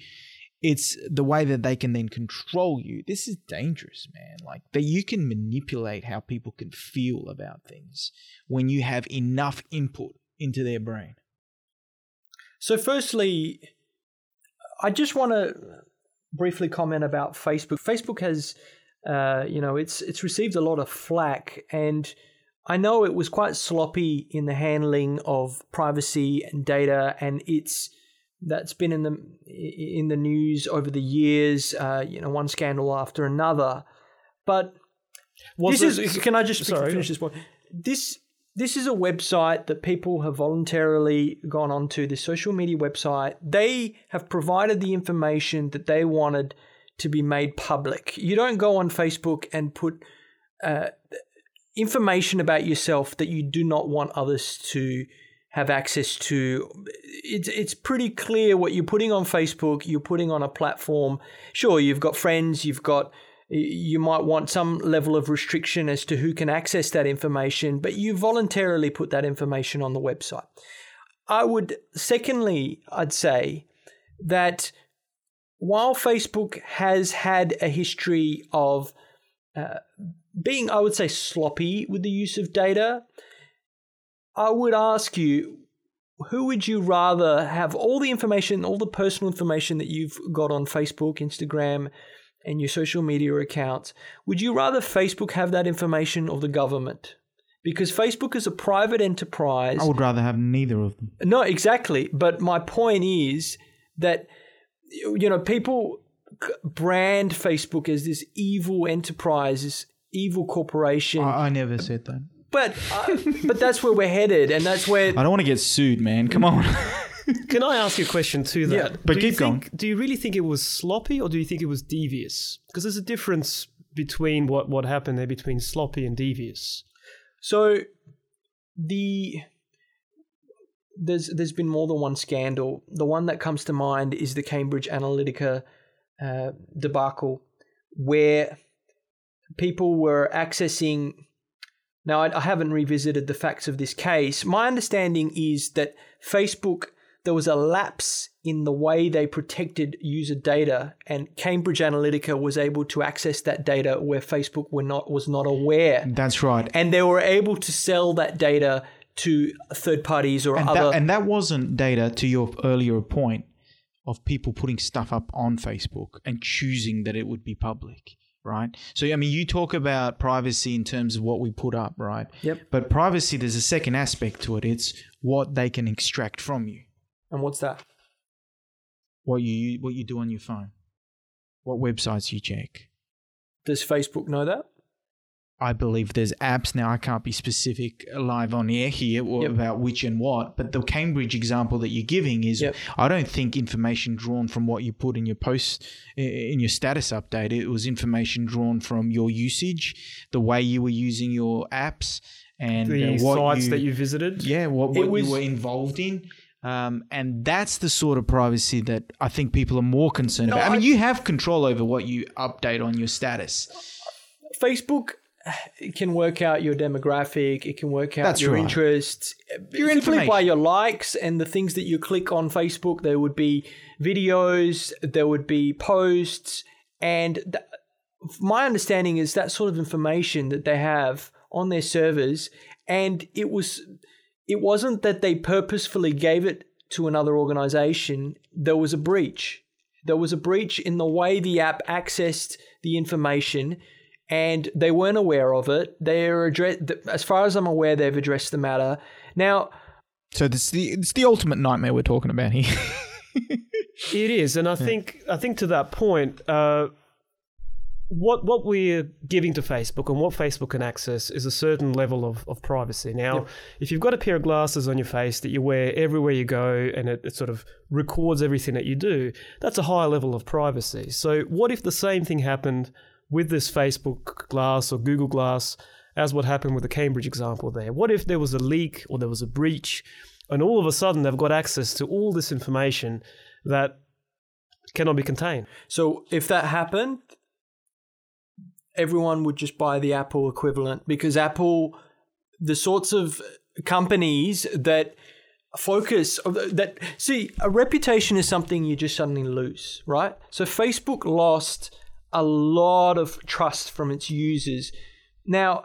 Speaker 2: It's the way that they can then control you. This is dangerous, man. Like that you can manipulate how people can feel about things when you have enough input into their brain.
Speaker 1: So, firstly, I just want to briefly comment about Facebook. Facebook has, uh, you know, it's it's received a lot of flack, and I know it was quite sloppy in the handling of privacy and data, and it's that's been in the in the news over the years. Uh, you know, one scandal after another, but
Speaker 3: Was
Speaker 1: this
Speaker 3: it-
Speaker 1: is. Can I just
Speaker 3: Sorry.
Speaker 1: finish this point? This this is a website that people have voluntarily gone onto. This social media website. They have provided the information that they wanted to be made public. You don't go on Facebook and put uh, information about yourself that you do not want others to have access to. It's it's pretty clear what you're putting on Facebook. You're putting on a platform. Sure, you've got friends. You've got you might want some level of restriction as to who can access that information, but you voluntarily put that information on the website. I would, secondly, I'd say that while Facebook has had a history of uh, being, I would say, sloppy with the use of data, I would ask you, who would you rather have all the information, all the personal information that you've got on Facebook, Instagram, and your social media accounts? Would you rather Facebook have that information or the government? Because Facebook is a private enterprise.
Speaker 2: I would rather have neither of them.
Speaker 1: No, exactly. But my point is that you know people brand Facebook as this evil enterprise, this evil corporation.
Speaker 2: I, I never said that.
Speaker 1: but uh, but that's where we're headed, and that's where
Speaker 2: I don't want to get sued, man. Come on. (laughs)
Speaker 3: Can I ask you a question to that?
Speaker 1: Yeah,
Speaker 2: but
Speaker 3: do you
Speaker 2: keep going.
Speaker 3: think, Do you really think it was sloppy or do you think it was devious? Because there's a difference between what, what happened there between sloppy and devious.
Speaker 1: So the there's there's been more than one scandal. The one that comes to mind is the Cambridge Analytica uh, debacle, where people were accessing. Now I, I haven't revisited the facts of this case. My understanding is that Facebook there was a lapse in the way they protected user data, and Cambridge Analytica was able to access that data where Facebook were not was not aware
Speaker 2: That's right.
Speaker 1: and they were able to sell that data to third parties or
Speaker 2: And
Speaker 1: other.
Speaker 2: that, and that wasn't data to your earlier point of people putting stuff up on Facebook and choosing that it would be public, right? So, I mean, you talk about privacy in terms of what we put up, right?
Speaker 1: Yep.
Speaker 2: But privacy, there's a second aspect to it. It's what they can extract from you,
Speaker 1: and what's that?
Speaker 2: what you what you do on your phone, what websites you check.
Speaker 1: Does Facebook know that?
Speaker 2: I believe there's apps now. I can't be specific live on air here or
Speaker 1: Yep.
Speaker 2: about which and what, but the Cambridge example that you're giving is
Speaker 1: Yep.
Speaker 2: I don't think information drawn from what you put in your post in your status update. It was information drawn from your usage, the way you were using your apps, and
Speaker 3: The
Speaker 2: uh,
Speaker 3: sites
Speaker 2: you,
Speaker 3: that you visited.
Speaker 2: yeah, what, what
Speaker 1: was-
Speaker 2: you were involved in. Um, and that's the sort of privacy that I think people are more concerned
Speaker 1: No,
Speaker 2: about. I mean, you have control over what you update on your status.
Speaker 1: Facebook it can work out your demographic. It can work out
Speaker 2: That's
Speaker 1: your
Speaker 2: right.
Speaker 1: interests.
Speaker 2: Your
Speaker 1: Simply
Speaker 2: information.
Speaker 1: by your likes and the things that you click on Facebook. There would be videos. There would be posts, and th- my understanding is that sort of information that they have on their servers, and it was it wasn't that they purposefully gave it to another organization. There was a breach. There was a breach in the way the app accessed the information, and they weren't aware of it. They're address, as far as I'm aware, they've addressed the matter. Now,
Speaker 2: So it's the it's the ultimate nightmare we're talking about here. (laughs)
Speaker 3: It is, and I think I think to that point, uh, what what we're giving to Facebook and what Facebook can access is a certain level of, of privacy. Now,
Speaker 1: Yep.
Speaker 3: if you've got a pair of glasses on your face that you wear everywhere you go and it, it sort of records everything that you do, that's a higher level of privacy. So, what if the same thing happened with this Facebook Glass or Google Glass as what happened with the Cambridge example there? What if there was a leak or there was a breach and all of a sudden they've got access to all this information that cannot be contained?
Speaker 1: So if that happened, everyone would just buy the Apple equivalent because Apple, the sorts of companies that focus that see a reputation is something you just suddenly lose, right? So Facebook lost a lot of trust from its users. Now,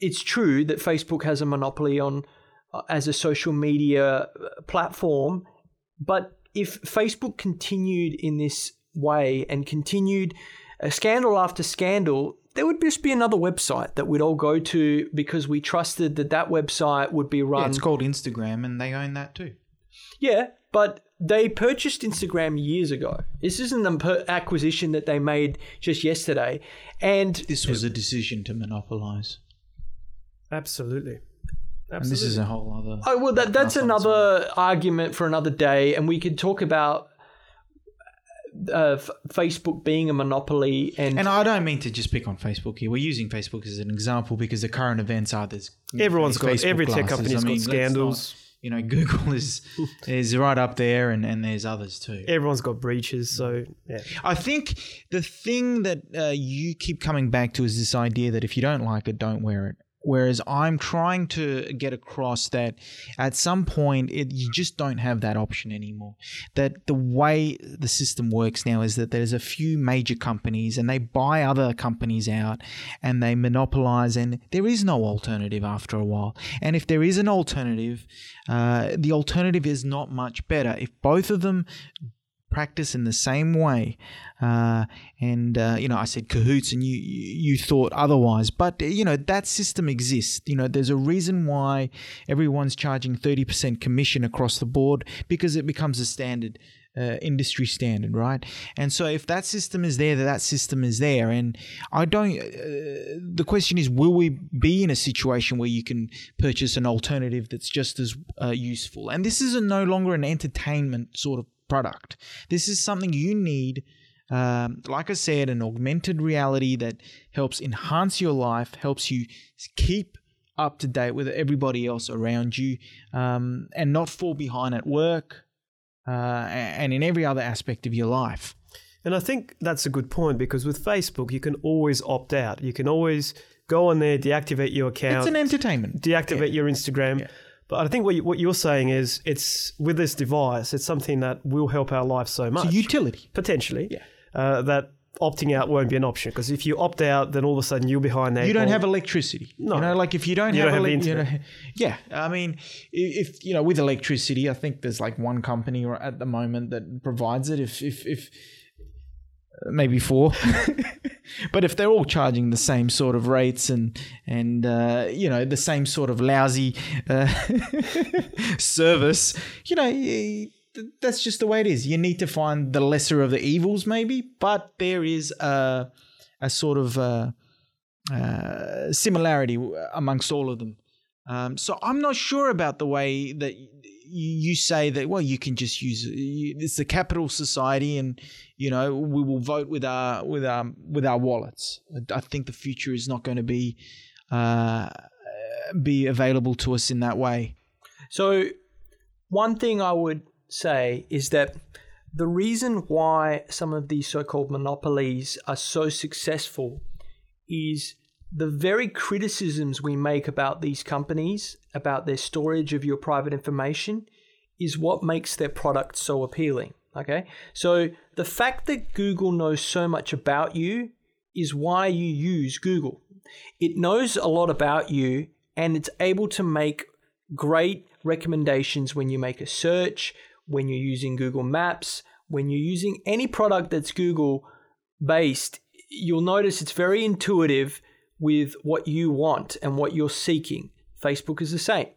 Speaker 1: it's true that Facebook has a monopoly on uh, as a social media uh, platform, but if Facebook continued in this way and continued uh, scandal after scandal, there would just be another website that we'd all go to because we trusted that that website would be run.
Speaker 2: Yeah, it's called Instagram, and they own that too.
Speaker 1: Yeah, but they purchased Instagram years ago. This isn't an acquisition that they made just yesterday. And
Speaker 2: This was a decision to monopolize,
Speaker 3: Absolutely.
Speaker 2: and this is a whole other.
Speaker 1: oh well, that, that's
Speaker 2: Podcast.
Speaker 1: another argument for another day, and we could talk about uh, f- Facebook being a monopoly and,
Speaker 2: And I don't mean to just pick on Facebook here. We're using Facebook as an example because the current events are there's
Speaker 3: Everyone's got
Speaker 2: Facebook
Speaker 3: every tech
Speaker 2: glasses.
Speaker 3: company's
Speaker 2: I mean,
Speaker 3: got scandals.
Speaker 2: not- you know, (laughs) Google is is right up there, and, and there's others too.
Speaker 3: Everyone's got breaches, so yeah.
Speaker 2: I think the thing that uh, you keep coming back to is this idea that if you don't like it, don't wear it. Whereas I'm trying to get across that at some point it, you just don't have that option anymore. That the way the system works now is that there's a few major companies and they buy other companies out and they monopolize, and there is no alternative after a while. And if there is an alternative, uh, the alternative is not much better. If both of them practice in the same way. Uh, and uh, you know, I said cahoots, and you you thought otherwise. But you know that system exists. You know, there's a reason why everyone's charging thirty percent commission across the board because it becomes a standard. Uh, industry standard, right? And so, if that system is there, that system is there. And I don't. Uh, the question is, will we be in a situation where you can purchase an alternative that's just as uh, useful? And this is no longer an entertainment sort of product. This is something you need, um, like I said, an augmented reality that helps enhance your life, helps you keep up to date with everybody else around you, um, and not fall behind at work uh, and in every other aspect of your life.
Speaker 3: And I think that's a good point because with Facebook, you can always opt out. You can always go on there, deactivate your account,
Speaker 2: It's an entertainment.
Speaker 3: deactivate your Instagram. But I think what, you, what you're saying is it's with this device, it's something that will help our life so much.
Speaker 2: It's a utility.
Speaker 3: potentially.
Speaker 2: Yeah.
Speaker 3: Uh, that opting out won't be an option because if you opt out, then all of a sudden you're behind that.
Speaker 2: You don't have electricity.
Speaker 3: No.
Speaker 2: You know, like if you don't
Speaker 3: You
Speaker 2: have,
Speaker 3: don't have
Speaker 2: elec- you know, (laughs) yeah. I mean, if you know, with electricity, I think there's like one company or- at the moment that provides it. If if if maybe four, (laughs) but if they're all charging the same sort of rates and and uh, you know the same sort of lousy uh, (laughs) service, you know. That's just the way it is. You need to find the lesser of the evils, maybe, but there is a, a sort of uh, uh, similarity amongst all of them. Um, so I'm not sure about the way that you say that. Well, you can just use it's the capital society, and you know we will vote with our with our with our wallets. I think the future is not going to be uh, be available to us in that way.
Speaker 1: So, one thing I would say is that the reason why some of these so called monopolies are so successful is the very criticisms we make about these companies, about their storage of your private information, is what makes their product so appealing. Okay. So, the fact that Google knows so much about you is why you use Google. It knows a lot about you and it's able to make great recommendations when you make a search, when you're using Google Maps, when you're using any product that's Google based. You'll notice it's very intuitive with what you want and what you're seeking. Facebook is the same.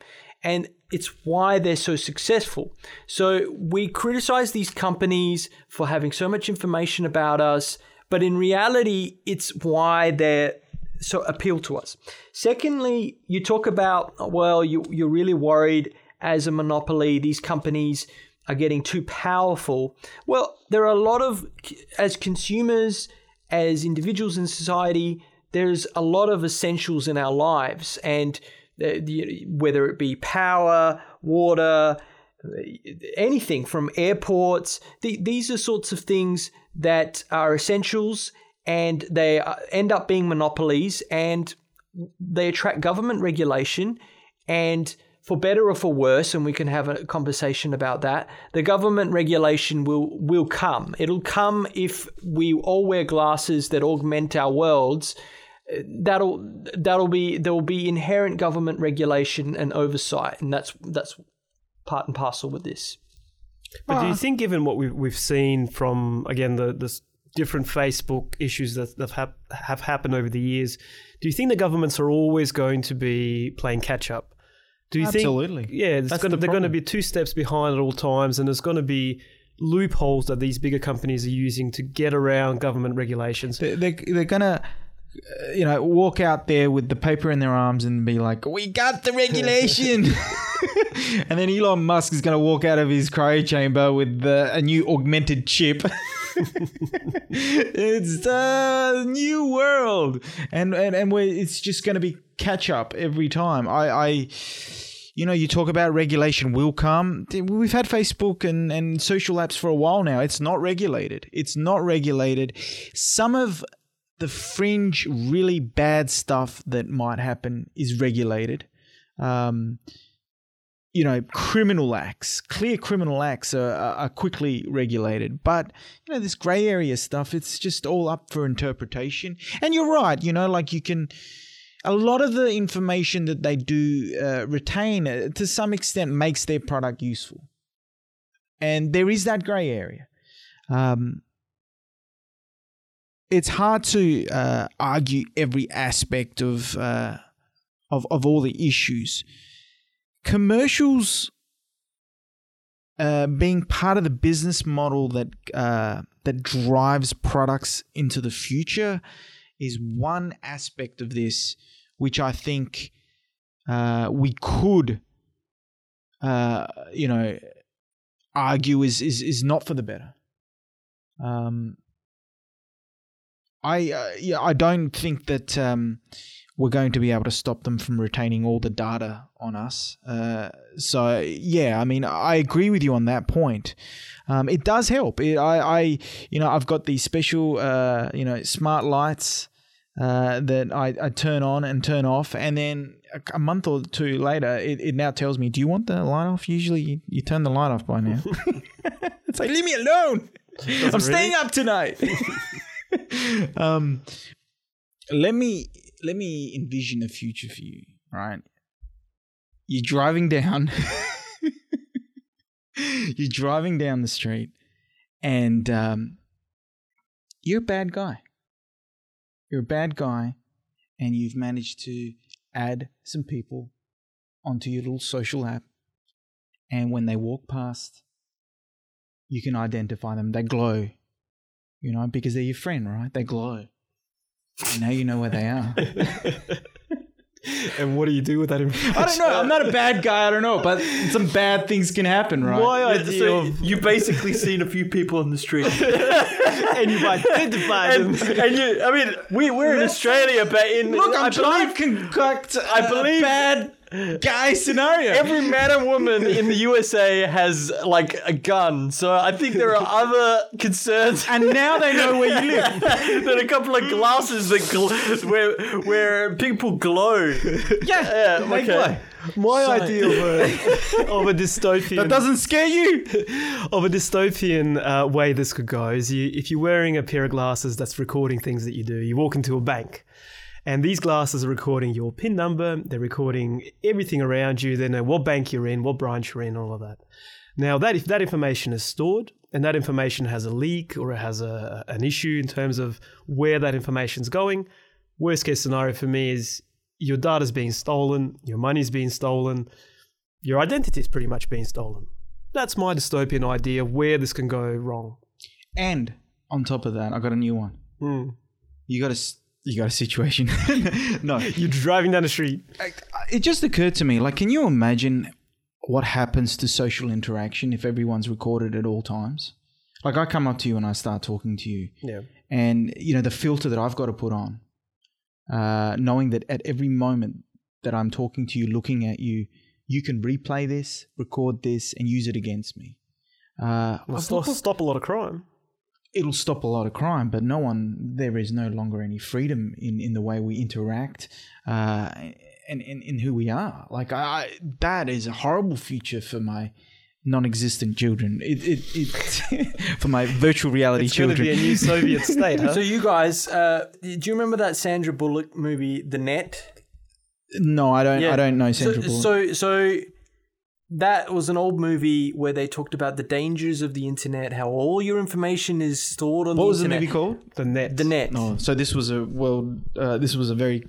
Speaker 1: And it's why they're so successful. So we criticize these companies for having so much information about us, but in reality, it's why they're so appeal to us. Secondly, you talk about well, you you're really worried as a monopoly, these companies are getting too powerful. Well, there are a lot of as consumers, as individuals in society, there's a lot of essentials in our lives, and whether it be power, water, anything from airports, these are sorts of things that are essentials and they end up being monopolies and they attract government regulation and for better or for worse and we can have a conversation about that the government regulation will will come. It'll come if we all wear glasses that augment our worlds that'll that'll be there will be inherent government regulation and oversight and that's that's part and parcel with this
Speaker 3: but do you ah. think given what we've, we've seen from again the the different Facebook issues that, that have, have happened over the years, do you think the governments are always going to be playing catch up? Do you
Speaker 2: Absolutely.
Speaker 3: think? Yeah, gonna, the they're going to be two steps behind at all times, and there's going to be loopholes that these bigger companies are using to get around government regulations.
Speaker 2: They're, they're, they're going to Uh, you know, walk out there with the paper in their arms and be like, "We got the regulation," (laughs) (laughs) and then Elon Musk is going to walk out of his cryo chamber with the, a new augmented chip. (laughs) it's the new world, and and and it's just going to be catch up every time. I, I, you know, you talk about regulation will come. We've had Facebook and and social apps for a while now. It's not regulated. It's not regulated. Some of the fringe, really bad stuff that might happen is regulated. Um, you know, criminal acts, clear criminal acts are, are quickly regulated. But, you know, this grey area stuff, it's just all up for interpretation. And you're right, you know, like you can, a lot of the information that they do uh, retain uh, to some extent makes their product useful. And there is that grey area. Um, it's hard to uh, argue every aspect of, uh, of of all the issues. Commercials uh, being part of the business model that uh, that drives products into the future is one aspect of this, which I think uh, we could, uh, you know, argue is is is not for the better. Um, I uh, yeah, I don't think that um, we're going to be able to stop them from retaining all the data on us. Uh, so yeah, I mean, I agree with you on that point. Um, it does help. It, I, I, you know, I've got these special, uh, you know, smart lights uh, that I, I turn on and turn off, and then a, a month or two later, it, it now tells me, "Do you want the light off?" Usually, you, you turn the light off by now. (laughs) (laughs) it's like, leave me alone. Does I'm staying up tonight. (laughs) (laughs) um, let me let me envision a future for you. Right, you're driving down. (laughs) you're driving down the street, and um, you're a bad guy. You're a bad guy, and you've managed to add some people onto your little social app. And when they walk past, you can identify them. They glow you know, because they're your friend, right? They glow. And now you know where they are. (laughs)
Speaker 3: and what do you do with that information?
Speaker 2: I don't know. I'm not a bad guy. I don't know, but some bad things can happen, right?
Speaker 3: My idea
Speaker 1: so
Speaker 3: of
Speaker 1: you basically seen a few people on the street, (laughs)
Speaker 3: and you've identified
Speaker 1: and,
Speaker 3: them.
Speaker 1: And you, I mean, we we're in Australia, but in
Speaker 2: look, I'm
Speaker 1: I
Speaker 2: trying to concoct.
Speaker 1: I believe
Speaker 2: bad guy scenario.
Speaker 1: Every man and woman in the USA has like a gun, so I think there are other concerns.
Speaker 2: And now they know where you live. (laughs)
Speaker 1: there are a couple of glasses that gl- where where people glow.
Speaker 2: Yeah, yeah okay. Glow.
Speaker 3: My so, idea of a, (laughs) of a dystopian
Speaker 2: that doesn't scare you (laughs)
Speaker 3: of a dystopian uh, way this could go is you if you're wearing a pair of glasses that's recording things that you do. You walk into a bank and these glasses are recording your PIN number, they're recording everything around you, they know what bank you're in, what branch you're in, all of that. Now, that if that information is stored and that information has a leak or it has a, an issue in terms of where that information is going, worst case scenario for me is your data's being stolen, your money's being stolen, your identity's pretty much being stolen. That's my dystopian idea of where this can go wrong.
Speaker 2: And on top of that, I got a new one.
Speaker 3: Mm.
Speaker 2: You got s- you got a situation. (laughs) no,
Speaker 3: You're driving down the street.
Speaker 2: it just occurred to me. Like, can you imagine what happens to social interaction if everyone's recorded at all times? Like, I come up to you and I start talking to you,
Speaker 3: Yeah.
Speaker 2: and you know the filter that I've got to put on, uh, knowing that at every moment that I'm talking to you, looking at you, you can replay this, record this, and use it against me. Uh,
Speaker 3: Well, stop, stop a lot of crime.
Speaker 2: It'll stop a lot of crime, but no one, there is no longer any freedom in, in the way we interact uh, and in, in who we are. Like, I, I, that is a horrible future for my non existent children. It, it, it (laughs) for my virtual reality
Speaker 3: It's going to
Speaker 2: children.
Speaker 3: be a new Soviet state, (laughs) huh?
Speaker 1: So you guys, uh, do you remember that Sandra Bullock movie, The Net?
Speaker 2: no, I don't,
Speaker 1: Yeah.
Speaker 2: I don't know
Speaker 1: So,
Speaker 2: Bullock.
Speaker 1: so, so that was an old movie where they talked about the dangers of the internet, how all your information is stored on the internet.
Speaker 2: what
Speaker 1: the
Speaker 2: was the movie called?
Speaker 3: the net.
Speaker 1: The Net.
Speaker 2: Oh, so this was a well, uh, this was a very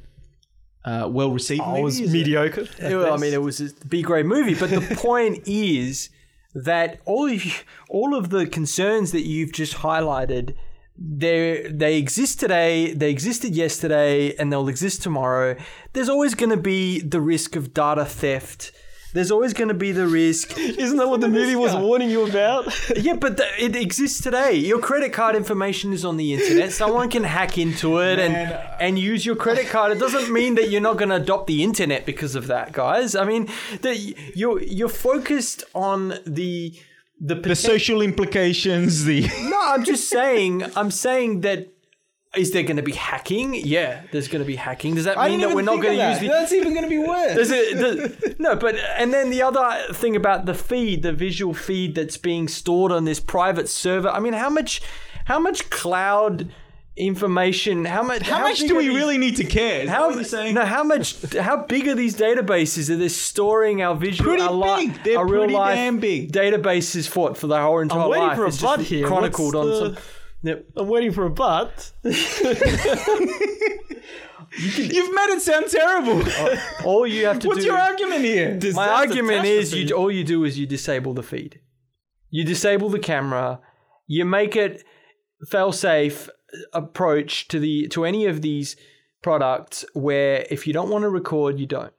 Speaker 2: uh, well received
Speaker 3: Oh,
Speaker 2: movie.
Speaker 3: it was
Speaker 2: is it?
Speaker 3: mediocre.
Speaker 1: I mean, it was a B grade movie, but the (laughs) point is that all of you, all of the concerns that you've just highlighted, they they exist today, they existed yesterday, and they'll exist tomorrow. There's always going to be the risk of data theft. There's always going to be the risk. (laughs)
Speaker 3: Isn't that what the movie was warning you about? (laughs)
Speaker 1: Yeah, but the, it exists today. Your credit card information is on the internet. Someone can hack into it and and use your credit card. It doesn't mean that you're not going to adopt the internet because of that, guys. I mean, that you're you're focused on the the,
Speaker 2: the social implications, the
Speaker 1: No, I'm just saying. I'm saying that. Is there going to be hacking? Yeah, there's going to be hacking. Does that mean that we're not going to use the
Speaker 2: That's even going to be worse.
Speaker 1: It, does- no, but and then the other thing about the feed, the visual feed that's being stored on this private server. I mean, how much, how much cloud information? How much?
Speaker 2: How, much do we
Speaker 1: these-
Speaker 2: really need to care? Is that
Speaker 1: How
Speaker 2: you're saying?
Speaker 1: no? How much? How big are these databases? Are they storing our visual?
Speaker 2: Pretty
Speaker 1: our li-
Speaker 2: big. They're
Speaker 1: our real
Speaker 2: pretty
Speaker 1: life
Speaker 2: damn big.
Speaker 1: Databases for for the whole entire I'm
Speaker 3: waiting
Speaker 1: life.
Speaker 3: for a
Speaker 1: It's just
Speaker 3: here.
Speaker 1: Chronicled
Speaker 3: What's
Speaker 1: on
Speaker 3: the-
Speaker 1: some. Yep.
Speaker 3: I'm waiting for a but. (laughs)
Speaker 2: You've made it sound terrible. (laughs)
Speaker 1: All you have to
Speaker 2: What's
Speaker 1: do.
Speaker 2: your argument here?
Speaker 1: My argument is you all you do is you disable the feed. You disable the camera. You make it fail safe approach to the to any of these products where if you don't want to record, you don't.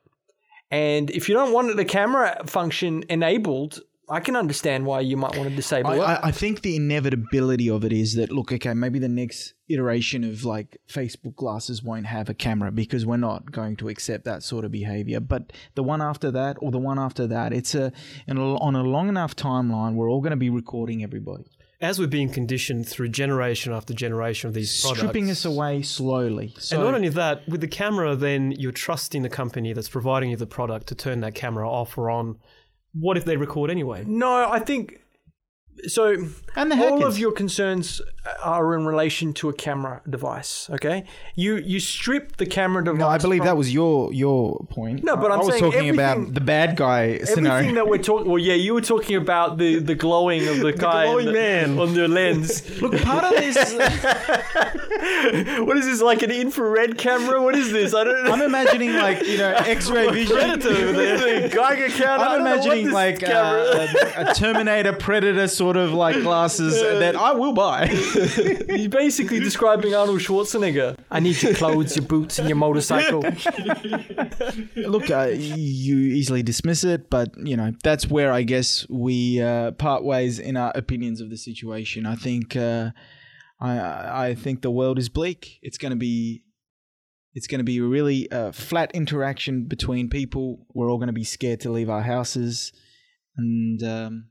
Speaker 1: And if you don't want the camera function enabled, I can understand why you might want to disable
Speaker 2: I,
Speaker 1: it.
Speaker 2: I, I think the inevitability of it is that look, okay, maybe the next iteration of like Facebook glasses won't have a camera because we're not going to accept that sort of behavior. But the one after that, or the one after that, it's a, in on a long enough timeline, we're all going to be recording everybody,
Speaker 3: As we're being conditioned through generation after generation of these products.
Speaker 2: stripping us away slowly. So
Speaker 3: And not only that, with the camera, then you're trusting the company that's providing you the product to turn that camera off or on. What if they record anyway?
Speaker 1: no, I think so.
Speaker 2: and the
Speaker 1: all of your concerns are in relation to a camera device. Okay, you you strip the camera device.
Speaker 2: No, I believe
Speaker 1: from-
Speaker 2: that was your your point.
Speaker 1: No, but
Speaker 2: I
Speaker 1: I'm
Speaker 2: was
Speaker 1: saying
Speaker 2: talking about the bad guy scenario.
Speaker 1: Everything
Speaker 2: scenario.
Speaker 1: that we're talking, well, yeah, you were talking about the, the glowing of the (laughs) guy
Speaker 3: glowing
Speaker 1: on the-
Speaker 3: man.
Speaker 1: on the lens. (laughs)
Speaker 2: Look, part of this. (laughs)
Speaker 1: what is this like an infrared camera? What is this? I don't know.
Speaker 2: I'm imagining like you know X-ray vision.
Speaker 1: Predator over there. Geiger counter. I
Speaker 2: I'm
Speaker 1: don't know what
Speaker 2: imagining like
Speaker 1: camera-
Speaker 2: uh, a, a Terminator Predator sort of like glasses (laughs) that I will buy. (laughs)
Speaker 1: You're basically describing Arnold Schwarzenegger. I need your clothes, your boots, and your motorcycle. (laughs)
Speaker 2: Look, uh, you easily dismiss it, but you know that's where I guess we uh, part ways in our opinions of the situation. I think uh, I I think the world is bleak. It's going to be it's going to be a really uh, flat interaction between people. We're all going to be scared to leave our houses, and um,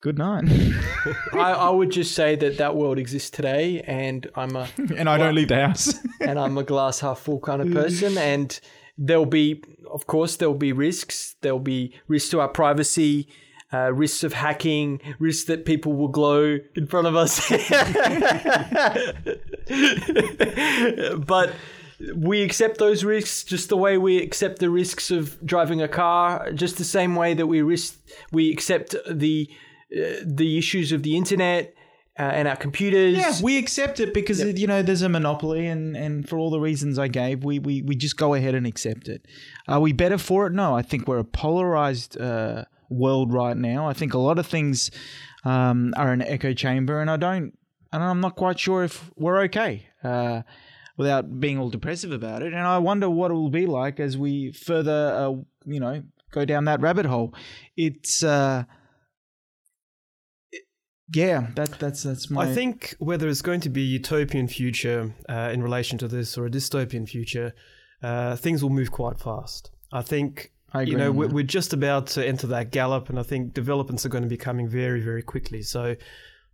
Speaker 2: good night. (laughs)
Speaker 1: I, I would just say that that world exists today, and I'm a (laughs)
Speaker 2: and I don't leave the house. (laughs)
Speaker 1: and I'm a glass half full kind of person. And there'll be, of course, there'll be risks. There'll be risks to our privacy, uh, risks of hacking, risks that people will glow in front of us. but we accept those risks just the way we accept the risks of driving a car, just the same way that we risk we accept the the issues of the internet. Uh, and our computers.
Speaker 2: Yeah, we accept it because you know there's a monopoly, and, and for all the reasons I gave, we, we, we just go ahead and accept it. Are we better for it? No, I think we're a polarized uh, world right now. I think a lot of things um, are an echo chamber, and I don't and I'm not quite sure if we're okay uh, without being all depressive about it. And I wonder what it will be like as we further, uh, you know, go down that rabbit hole. It's uh, yeah, that that's that's my.
Speaker 3: I think whether it's going to be a utopian future uh, in relation to this or a dystopian future, uh, things will move quite fast. I think
Speaker 2: I agree
Speaker 3: you know we're, we're just about to enter that gallop, and I think developments are going to be coming very very quickly. So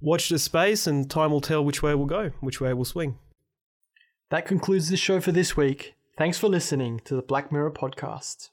Speaker 3: watch this space, and time will tell which way we'll go, which way we'll swing.
Speaker 1: That concludes the show for this week. Thanks for listening to the Black Mirror podcast.